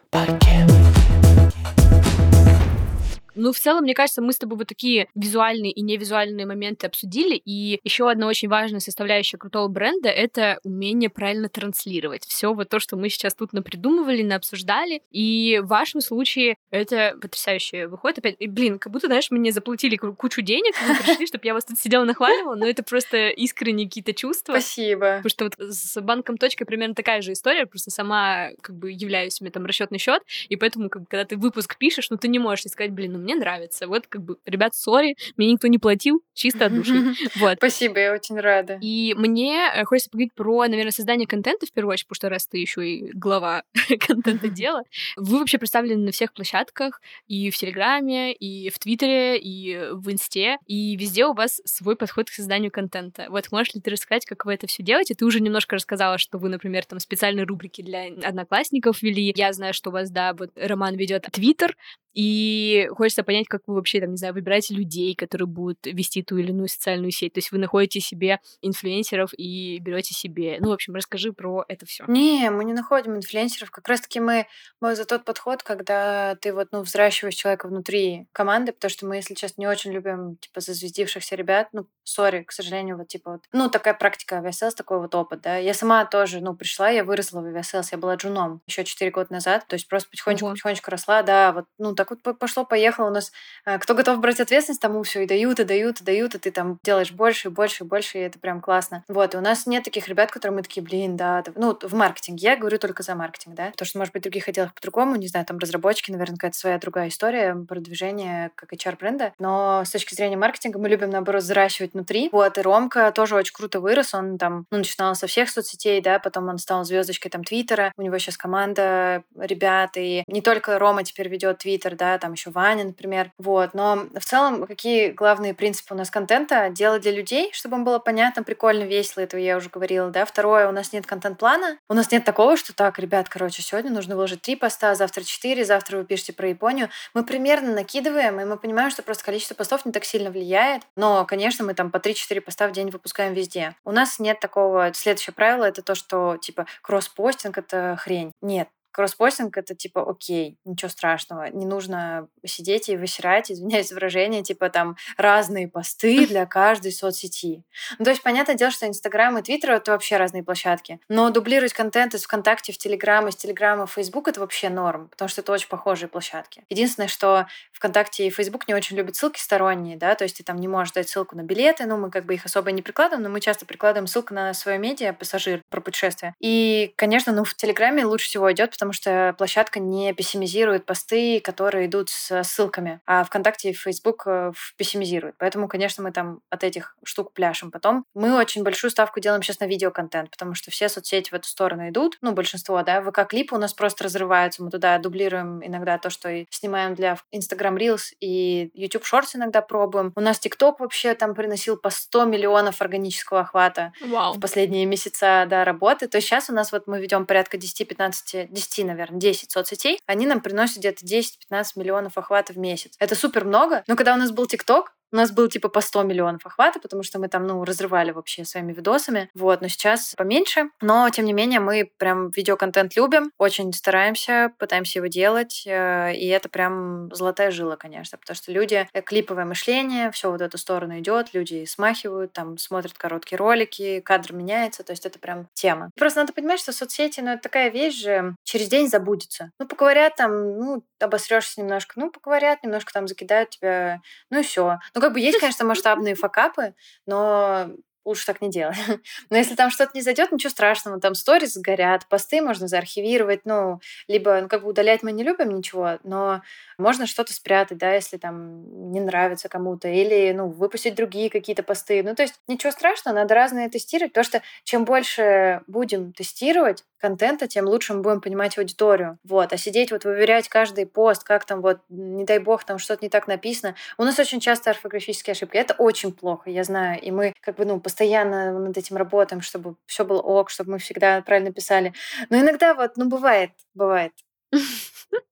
Ну, в целом, мне кажется, мы с тобой вот такие визуальные и невизуальные моменты обсудили. И еще одна очень важная составляющая крутого бренда — это умение правильно транслировать. Все вот то, что мы сейчас тут напридумывали, наобсуждали. И в вашем случае это потрясающе выходит. Опять, и, блин, как будто, знаешь, мне заплатили кучу денег, вы пришли, чтобы я вас тут сидела нахваливала, но это просто искренние какие-то чувства. Спасибо. Потому что вот с банком точка примерно такая же история, просто сама как бы являюсь, у меня там расчетный счет, и поэтому, как когда ты выпуск пишешь, ну ты не можешь сказать, блин, ну мне нравится. Вот как бы, ребят, сори, мне никто не платил, чисто от души. Вот. Спасибо, я очень рада. И мне э, хочется поговорить про, наверное, создание контента в первую очередь, потому что раз ты еще и глава контента дела, вы вообще представлены на всех площадках, и в Телеграме, и в Твиттере, и в Инсте, и везде у вас свой подход к созданию контента. Вот можешь ли ты рассказать, как вы это все делаете? Ты уже немножко рассказала, что вы, например, там специальные рубрики для одноклассников вели. Я знаю, что у вас, да, вот Роман ведет Твиттер, и хочется понять, как вы вообще, там, не знаю, выбираете людей, которые будут вести ту или иную социальную сеть. То есть вы находите себе инфлюенсеров и берете себе. Ну, в общем, расскажи про это все. Не, мы не находим инфлюенсеров. Как раз-таки мы, мы за тот подход, когда ты вот, ну, взращиваешь человека внутри команды, потому что мы, если честно, не очень любим, типа, зазвездившихся ребят. Ну, sorry, к сожалению, вот, типа, вот. Ну, такая практика авиасейлс, такой вот опыт, да. Я сама тоже, ну, пришла, я выросла в авиасейлс, я была джуном еще 4 года назад. То есть просто потихонечку-потихонечку росла, да, вот, ну, так вот пошло-поехало у нас. А, кто готов брать ответственность, тому все и дают, и дают, и дают, и ты там делаешь больше и больше и больше, и это прям классно. Вот, и у нас нет таких ребят, которые мы такие, блин, да, ну, в маркетинге. Я говорю только за маркетинг, да, потому что, может быть, в других отделах по-другому, не знаю, там разработчики, наверное, какая-то своя другая история, продвижение как HR-бренда, но с точки зрения маркетинга мы любим, наоборот, взращивать внутри. Вот, и Ромка тоже очень круто вырос, он там, ну, начинал со всех соцсетей, да, потом он стал звездочкой там Твиттера, у него сейчас команда ребят, и не только Рома теперь ведет Твиттер, да, там еще Ваня, например. Вот. Но в целом, какие главные принципы у нас контента? Делать для людей, чтобы им было понятно, прикольно, весело, это я уже говорила, да. Второе, у нас нет контент-плана. У нас нет такого, что так, ребят, короче, сегодня нужно выложить три поста, завтра четыре, завтра вы пишете про Японию. Мы примерно накидываем, и мы понимаем, что просто количество постов не так сильно влияет. Но, конечно, мы там по 3-4 поста в день выпускаем везде. У нас нет такого... Следующее правило — это то, что, типа, кросс-постинг — это хрень. Нет, Кросспостинг — это типа окей, ничего страшного. Не нужно сидеть и высирать, извиняюсь выражение, типа там разные посты для каждой соцсети. Ну, то есть, понятное дело, что Инстаграм и Твиттер — это вообще разные площадки. Но дублировать контент из ВКонтакте в Телеграм, из Телеграма в Фейсбук — это вообще норм, потому что это очень похожие площадки. Единственное, что ВКонтакте и Фейсбук не очень любят ссылки сторонние, да, то есть ты там не можешь дать ссылку на билеты, ну, мы как бы их особо не прикладываем, но мы часто прикладываем ссылку на свое медиа, пассажир, про путешествие. И, конечно, ну, в Телеграме лучше всего идет, потому что площадка не пессимизирует посты, которые идут с ссылками, а ВКонтакте и Facebook э, пессимизируют. Поэтому, конечно, мы там от этих штук пляшем. Потом мы очень большую ставку делаем сейчас на видеоконтент, потому что все соцсети в эту сторону идут, ну, большинство, да, ВК-клипы у нас просто разрываются, мы туда дублируем иногда то, что снимаем для Instagram Reels и YouTube Shorts иногда пробуем. У нас TikTok вообще там приносил по 100 миллионов органического охвата Вау. в последние месяца, да, работы. То есть сейчас у нас вот мы ведем порядка 10-15, 10, наверное, 10 соцсетей, они нам приносят где-то 10-15 миллионов охвата в месяц. Это супер много, но когда у нас был ТикТок, у нас был типа по 100 миллионов охвата, потому что мы там, ну, разрывали вообще своими видосами. Вот, но сейчас поменьше. Но, тем не менее, мы прям видеоконтент любим, очень стараемся, пытаемся его делать. Э, и это прям золотая жила, конечно, потому что люди, э, клиповое мышление, все вот эту сторону идет, люди смахивают, там смотрят короткие ролики, кадр меняется, то есть это прям тема. Просто надо понимать, что соцсети, ну, это такая вещь же, через день забудется. Ну, поговорят там, ну, обосрешься немножко, ну, поговорят, немножко там закидают тебя, ну и все. Ну, как бы есть, конечно, масштабные факапы, но лучше так не делать. Но если там что-то не зайдет, ничего страшного, там сторис сгорят, посты можно заархивировать, ну, либо, ну, как бы удалять мы не любим ничего, но можно что-то спрятать, да, если там не нравится кому-то, или, ну, выпустить другие какие-то посты. Ну, то есть ничего страшного, надо разное тестировать, потому что чем больше будем тестировать контента, тем лучше мы будем понимать аудиторию. Вот. А сидеть вот выверять каждый пост, как там вот, не дай бог, там что-то не так написано. У нас очень часто орфографические ошибки. Это очень плохо, я знаю. И мы как бы, ну, постоянно над этим работаем, чтобы все было ок, чтобы мы всегда правильно писали. Но иногда вот, ну, бывает, бывает.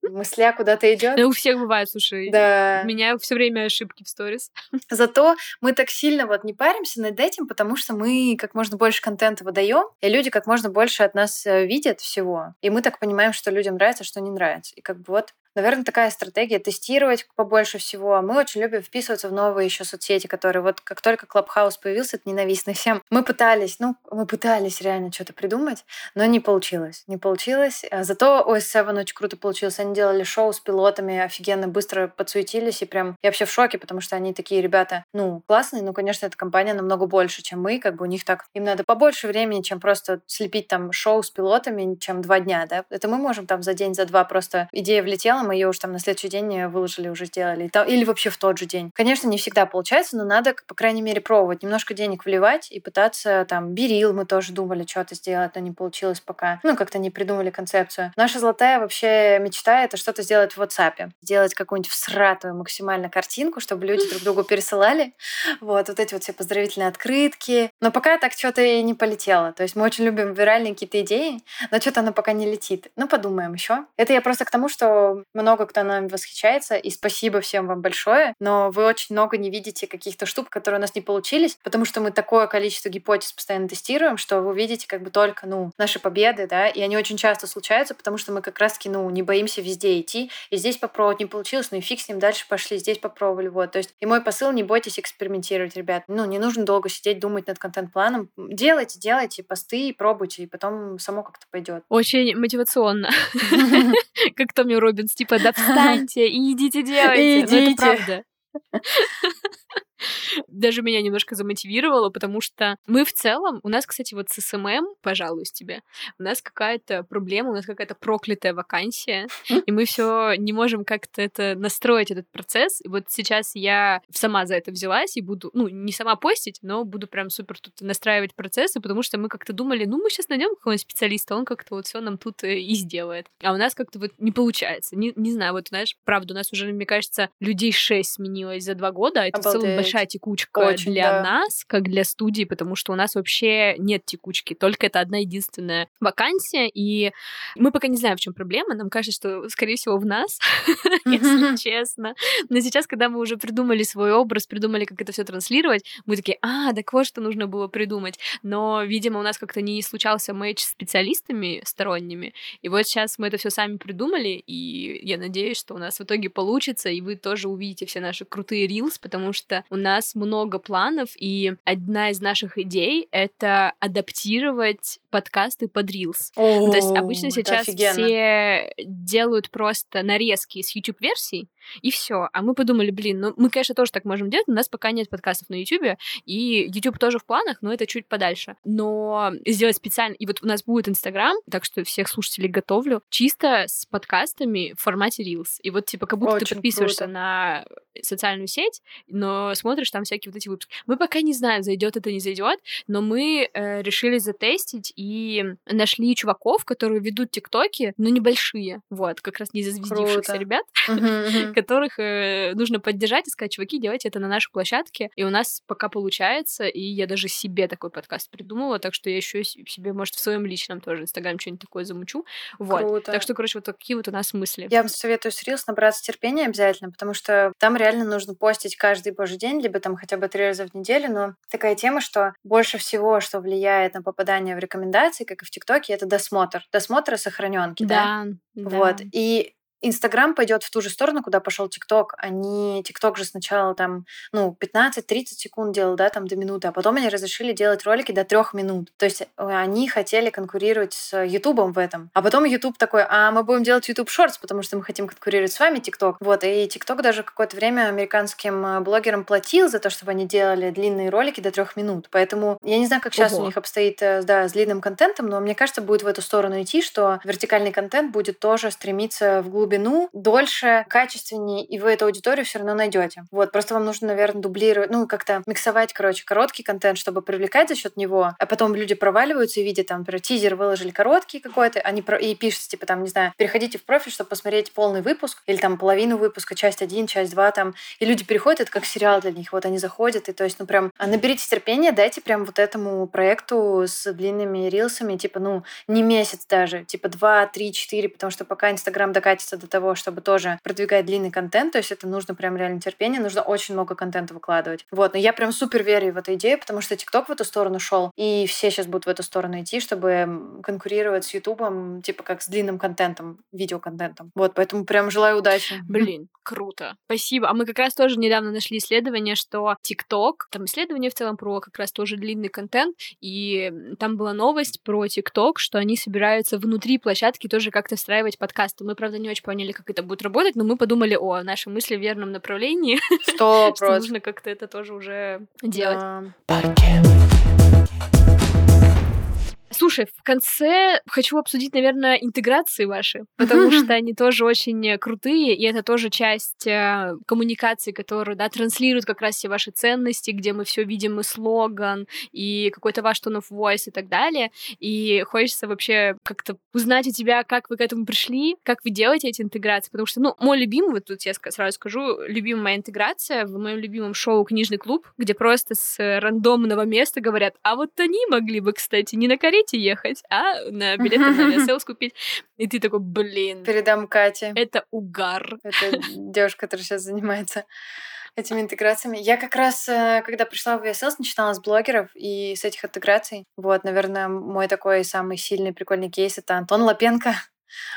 Мысля куда-то идет. у всех бывает, слушай. Да. У меня все время ошибки в сторис. Зато мы так сильно вот не паримся над этим, потому что мы как можно больше контента выдаем, и люди как можно больше от нас э, видят всего. И мы так понимаем, что людям нравится, что не нравится. И как бы вот Наверное, такая стратегия тестировать побольше всего. Мы очень любим вписываться в новые еще соцсети, которые вот как только Клабхаус появился, это ненавистный всем. Мы пытались, ну, мы пытались реально что-то придумать, но не получилось. Не получилось. А зато OS7 очень круто получилось. Они делали шоу с пилотами, офигенно быстро подсуетились, и прям я вообще в шоке, потому что они такие ребята, ну, классные, но, конечно, эта компания намного больше, чем мы, как бы у них так, им надо побольше времени, чем просто слепить там шоу с пилотами, чем два дня, да. Это мы можем там за день, за два просто идея влетела, мы ее уже там на следующий день выложили, уже сделали. Или вообще в тот же день. Конечно, не всегда получается, но надо, по крайней мере, пробовать. Немножко денег вливать и пытаться там... Берил мы тоже думали что-то сделать, но не получилось пока. Ну, как-то не придумали концепцию. Наша золотая вообще мечта — это что-то сделать в WhatsApp. Сделать какую-нибудь всратую максимально картинку, чтобы люди друг другу пересылали. Вот, вот эти вот все поздравительные открытки. Но пока так что-то и не полетело. То есть мы очень любим виральные какие-то идеи, но что-то оно пока не летит. Ну, подумаем еще. Это я просто к тому, что много кто нам восхищается, и спасибо всем вам большое, но вы очень много не видите каких-то штук, которые у нас не получились, потому что мы такое количество гипотез постоянно тестируем, что вы видите как бы только, ну, наши победы, да, и они очень часто случаются, потому что мы как раз-таки, ну, не боимся везде идти, и здесь попробовать не получилось, ну и фиг с ним, дальше пошли, здесь попробовали, вот. То есть, и мой посыл, не бойтесь экспериментировать, ребят. Ну, не нужно долго сидеть, думать над контент-планом. Делайте, делайте посты, пробуйте, и потом само как-то пойдет. Очень мотивационно. Как Тони Роббинс, типа, да встаньте и идите делайте. Идите. Ну, это правда. Даже меня немножко замотивировало, потому что мы в целом, у нас, кстати, вот с SMM, пожалуюсь тебе, у нас какая-то проблема, у нас какая-то проклятая вакансия, и мы все не можем как-то это настроить, этот процесс. И вот сейчас я сама за это взялась и буду, ну, не сама постить, но буду прям супер тут настраивать процессы, потому что мы как-то думали, ну, мы сейчас найдем какого-нибудь специалиста, он как-то вот все нам тут э, и сделает. А у нас как-то вот не получается. Не, не знаю, вот знаешь, правда, у нас уже, мне кажется, людей шесть сменилось за два года, а это Обалдеть. в целом большая текучка Очень, для да. нас, как для студии, потому что у нас вообще нет текучки, только это одна единственная вакансия, и мы пока не знаем, в чем проблема. Нам кажется, что, скорее всего, в нас, если честно. Но сейчас, когда мы уже придумали свой образ, придумали, как это все транслировать, мы такие, а, так вот, что нужно было придумать. Но, видимо, у нас как-то не случался матч с специалистами сторонними, и вот сейчас мы это все сами придумали, и я надеюсь, что у нас в итоге получится, и вы тоже увидите все наши крутые рилс, потому что у нас много планов, и одна из наших идей — это адаптировать подкасты под Reels. О, То есть обычно сейчас все делают просто нарезки с YouTube-версий, и все. А мы подумали, блин, ну мы, конечно, тоже так можем делать, но у нас пока нет подкастов на YouTube, и YouTube тоже в планах, но это чуть подальше. Но сделать специально, и вот у нас будет Инстаграм, так что всех слушателей готовлю, чисто с подкастами в формате Reels. И вот типа как будто Очень ты подписываешься круто. на социальную сеть, но смотришь там всякие вот эти выпуски. Мы пока не знаем, зайдет это, не зайдет, но мы э, решили затестить и нашли чуваков, которые ведут тиктоки, но небольшие, вот, как раз не зазвездившихся Круто. ребят, которых э, нужно поддержать и сказать, чуваки, делайте это на нашей площадке, и у нас пока получается, и я даже себе такой подкаст придумала, так что я еще себе, может, в своем личном тоже инстаграм что-нибудь такое замучу, вот. Круто. Так что, короче, вот такие вот у нас мысли. Я вам советую с Reels набраться терпения обязательно, потому что там реально нужно постить каждый божий день, либо там хотя бы три раза в неделю, но такая тема, что больше всего, что влияет на попадание в рекомендации, как и в ТикТоке, это досмотр. Досмотр и сохраненки, да? Да. Вот. И Инстаграм пойдет в ту же сторону, куда пошел ТикТок. Они ТикТок же сначала там, ну, 15-30 секунд делал, да, там до минуты, а потом они разрешили делать ролики до трех минут. То есть э, они хотели конкурировать с Ютубом в этом. А потом Ютуб такой, а мы будем делать Ютуб Шортс, потому что мы хотим конкурировать с вами, ТикТок. Вот, и ТикТок даже какое-то время американским э, блогерам платил за то, чтобы они делали длинные ролики до трех минут. Поэтому я не знаю, как сейчас Ого. у них обстоит, э, да, с длинным контентом, но мне кажется, будет в эту сторону идти, что вертикальный контент будет тоже стремиться вглубь глубину, дольше, качественнее, и вы эту аудиторию все равно найдете. Вот, просто вам нужно, наверное, дублировать, ну, как-то миксовать, короче, короткий контент, чтобы привлекать за счет него, а потом люди проваливаются и видят, там, например, тизер выложили короткий какой-то, они про... и пишут, типа, там, не знаю, переходите в профиль, чтобы посмотреть полный выпуск, или там половину выпуска, часть один, часть два, там, и люди переходят, это как сериал для них, вот они заходят, и то есть, ну, прям, а наберите терпения, дайте прям вот этому проекту с длинными рилсами, типа, ну, не месяц даже, типа, два, три, четыре, потому что пока Инстаграм докатится до того, чтобы тоже продвигать длинный контент, то есть это нужно прям реально терпение, нужно очень много контента выкладывать. Вот, но я прям супер верю в эту идею, потому что ТикТок в эту сторону шел, и все сейчас будут в эту сторону идти, чтобы конкурировать с Ютубом, типа как с длинным контентом, видеоконтентом. Вот, поэтому прям желаю удачи. Блин, круто. Спасибо. А мы как раз тоже недавно нашли исследование, что ТикТок, там исследование в целом про как раз тоже длинный контент, и там была новость про ТикТок, что они собираются внутри площадки тоже как-то встраивать подкасты. Мы, правда, не очень поняли, как это будет работать, но мы подумали, о, наши мысли в верном направлении. Что нужно как-то это тоже уже делать. Слушай, в конце хочу обсудить, наверное, интеграции ваши, потому что они тоже очень крутые, и это тоже часть э, коммуникации, которую, да, транслирует как раз все ваши ценности, где мы все видим и слоган, и какой-то ваш tone of voice и так далее. И хочется вообще как-то узнать у тебя, как вы к этому пришли, как вы делаете эти интеграции, потому что, ну, мой любимый, вот тут я сразу скажу, любимая моя интеграция в моем любимом шоу «Книжный клуб», где просто с рандомного места говорят, а вот они могли бы, кстати, не на карете ехать, а на билеты на авиасейлс купить. И ты такой, блин. Передам Кате. Это угар. Это девушка, которая сейчас занимается этими интеграциями. Я как раз, э, когда пришла в VSL, начинала с блогеров и с этих интеграций. Вот, наверное, мой такой самый сильный прикольный кейс — это Антон Лапенко.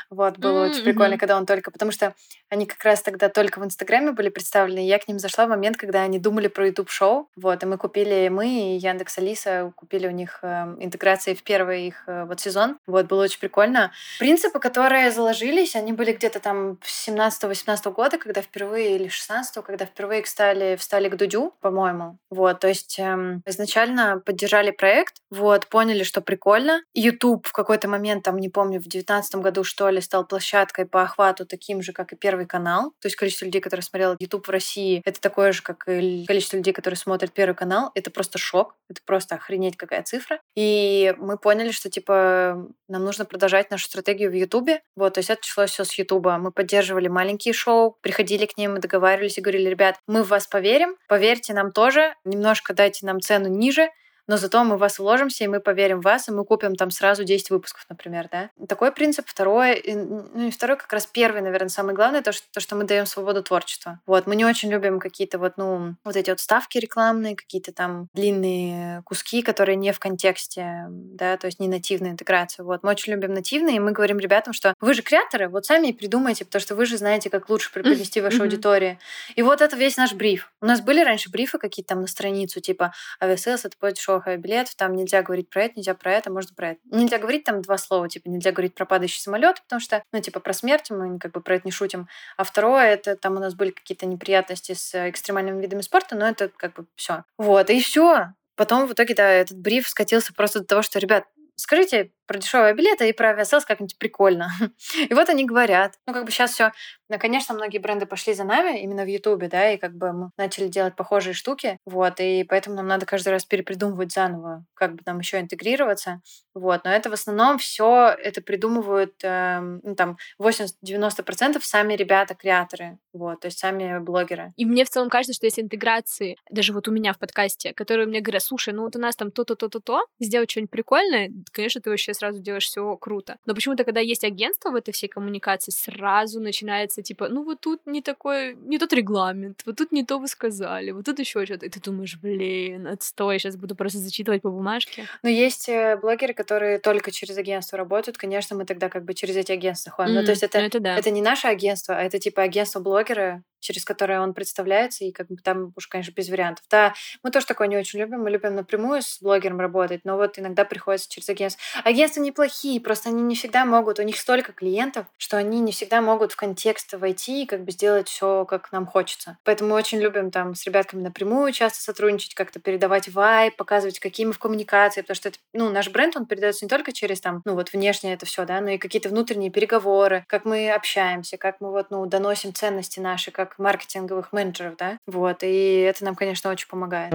Вот, было mm-hmm. очень прикольно, когда он только... Потому что они как раз тогда только в Инстаграме были представлены, и я к ним зашла в момент, когда они думали про YouTube-шоу. Вот, и мы купили, мы и Яндекс Алиса купили у них э, интеграции в первый их э, вот сезон. Вот, было очень прикольно. Принципы, которые заложились, они были где-то там с 17-18 года, когда впервые, или 16 когда впервые стали, встали к Дудю, по-моему. Вот, то есть э, изначально поддержали проект, вот, поняли, что прикольно. YouTube в какой-то момент, там, не помню, в 19 году, что ли, стал площадкой по охвату таким же, как и Первый канал. То есть количество людей, которые смотрели YouTube в России, это такое же, как и количество людей, которые смотрят Первый канал. Это просто шок. Это просто охренеть какая цифра. И мы поняли, что, типа, нам нужно продолжать нашу стратегию в Ютубе. Вот, то есть это началось все с Ютуба. Мы поддерживали маленькие шоу, приходили к ним, договаривались и говорили, ребят, мы в вас поверим, поверьте нам тоже, немножко дайте нам цену ниже, но зато мы в вас вложимся, и мы поверим в вас, и мы купим там сразу 10 выпусков, например, да. Такой принцип. Второй, ну и второй как раз первый, наверное, самый главный, то, что, то, что мы даем свободу творчества. Вот, мы не очень любим какие-то вот, ну, вот эти вот ставки рекламные, какие-то там длинные куски, которые не в контексте, да, то есть не нативная интеграция. Вот, мы очень любим нативные, и мы говорим ребятам, что вы же креаторы, вот сами и придумайте, потому что вы же знаете, как лучше преподнести вашу аудиторию. И вот это весь наш бриф. У нас были раньше брифы какие-то там на страницу, типа авиасейлс — это будет шоу авиабилетов, там нельзя говорить про это, нельзя про это, можно про это. Нельзя говорить там два слова, типа нельзя говорить про падающий самолет, потому что, ну, типа про смерть мы как бы про это не шутим. А второе, это там у нас были какие-то неприятности с экстремальными видами спорта, но это как бы все. Вот, и все. Потом в итоге, да, этот бриф скатился просто до того, что, ребят, скажите про дешевые билеты и про Aviasales как-нибудь прикольно. И вот они говорят. Ну, как бы сейчас все ну, конечно, многие бренды пошли за нами именно в Ютубе, да, и как бы мы начали делать похожие штуки, вот, и поэтому нам надо каждый раз перепридумывать заново, как бы нам еще интегрироваться, вот, но это в основном все это придумывают, э, ну, там, 80-90% сами ребята, креаторы, вот, то есть сами блогеры. И мне в целом кажется, что есть интеграции, даже вот у меня в подкасте, которые мне говорят, слушай, ну вот у нас там то-то, то-то, то, сделать что-нибудь прикольное, конечно, ты вообще сразу делаешь все круто. Но почему-то, когда есть агентство в этой всей коммуникации, сразу начинается типа, ну вот тут не такой, не тот регламент, вот тут не то вы сказали, вот тут еще что-то. И ты думаешь, блин, отстой, сейчас буду просто зачитывать по бумажке. Но есть э, блогеры, которые только через агентство работают, конечно, мы тогда как бы через эти агентства ходим. Mm, ну, то есть это, ну, это, да. это не наше агентство, а это типа агентство блогера, через которое он представляется, и как бы там уж, конечно, без вариантов. Да, мы тоже такое не очень любим, мы любим напрямую с блогером работать, но вот иногда приходится через агентство. Агентства неплохие, просто они не всегда могут, у них столько клиентов, что они не всегда могут в контекст войти и как бы сделать все, как нам хочется. Поэтому мы очень любим там с ребятками напрямую часто сотрудничать, как-то передавать вайп, показывать, какие мы в коммуникации, потому что это, ну, наш бренд, он передается не только через там, ну, вот внешнее это все, да, но и какие-то внутренние переговоры, как мы общаемся, как мы вот, ну, доносим ценности наши, как маркетинговых менеджеров, да, вот, и это нам, конечно, очень помогает.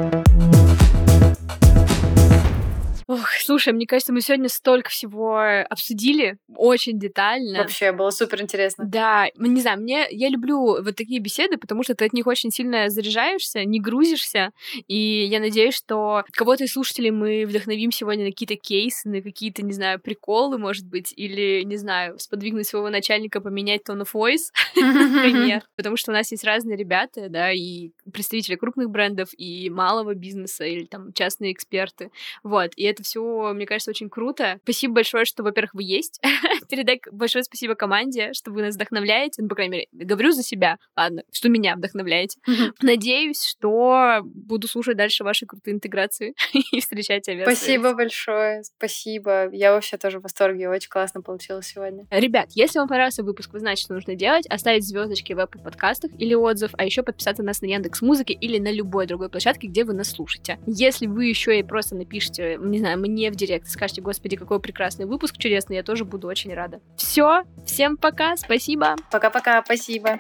Ох, слушай, мне кажется, мы сегодня столько всего обсудили, очень детально. Вообще, было супер интересно. Да, не знаю, мне я люблю вот такие беседы, потому что ты от них очень сильно заряжаешься, не грузишься, и я надеюсь, что кого-то из слушателей мы вдохновим сегодня на какие-то кейсы, на какие-то, не знаю, приколы, может быть, или, не знаю, сподвигнуть своего начальника поменять tone of voice, например, потому что у нас есть разные ребята, да, и представители крупных брендов, и малого бизнеса, или там частные эксперты, вот, и это это все, мне кажется, очень круто. Спасибо большое, что, во-первых, вы есть. Передай большое спасибо команде, что вы нас вдохновляете. Ну, по крайней мере, говорю за себя. Ладно, что меня вдохновляете. Надеюсь, что буду слушать дальше ваши крутые интеграции и встречать авиацию. Спасибо большое. Спасибо. Я вообще тоже в восторге. Очень классно получилось сегодня. Ребят, если вам понравился выпуск, вы знаете, что нужно делать. Оставить звездочки в Apple подкастах или отзыв, а еще подписаться на нас на Яндекс Музыке или на любой другой площадке, где вы нас слушаете. Если вы еще и просто напишите, не знаю, знаю, мне в директ скажете, господи, какой прекрасный выпуск чудесный, я тоже буду очень рада. Все, всем пока, спасибо. Пока-пока, спасибо.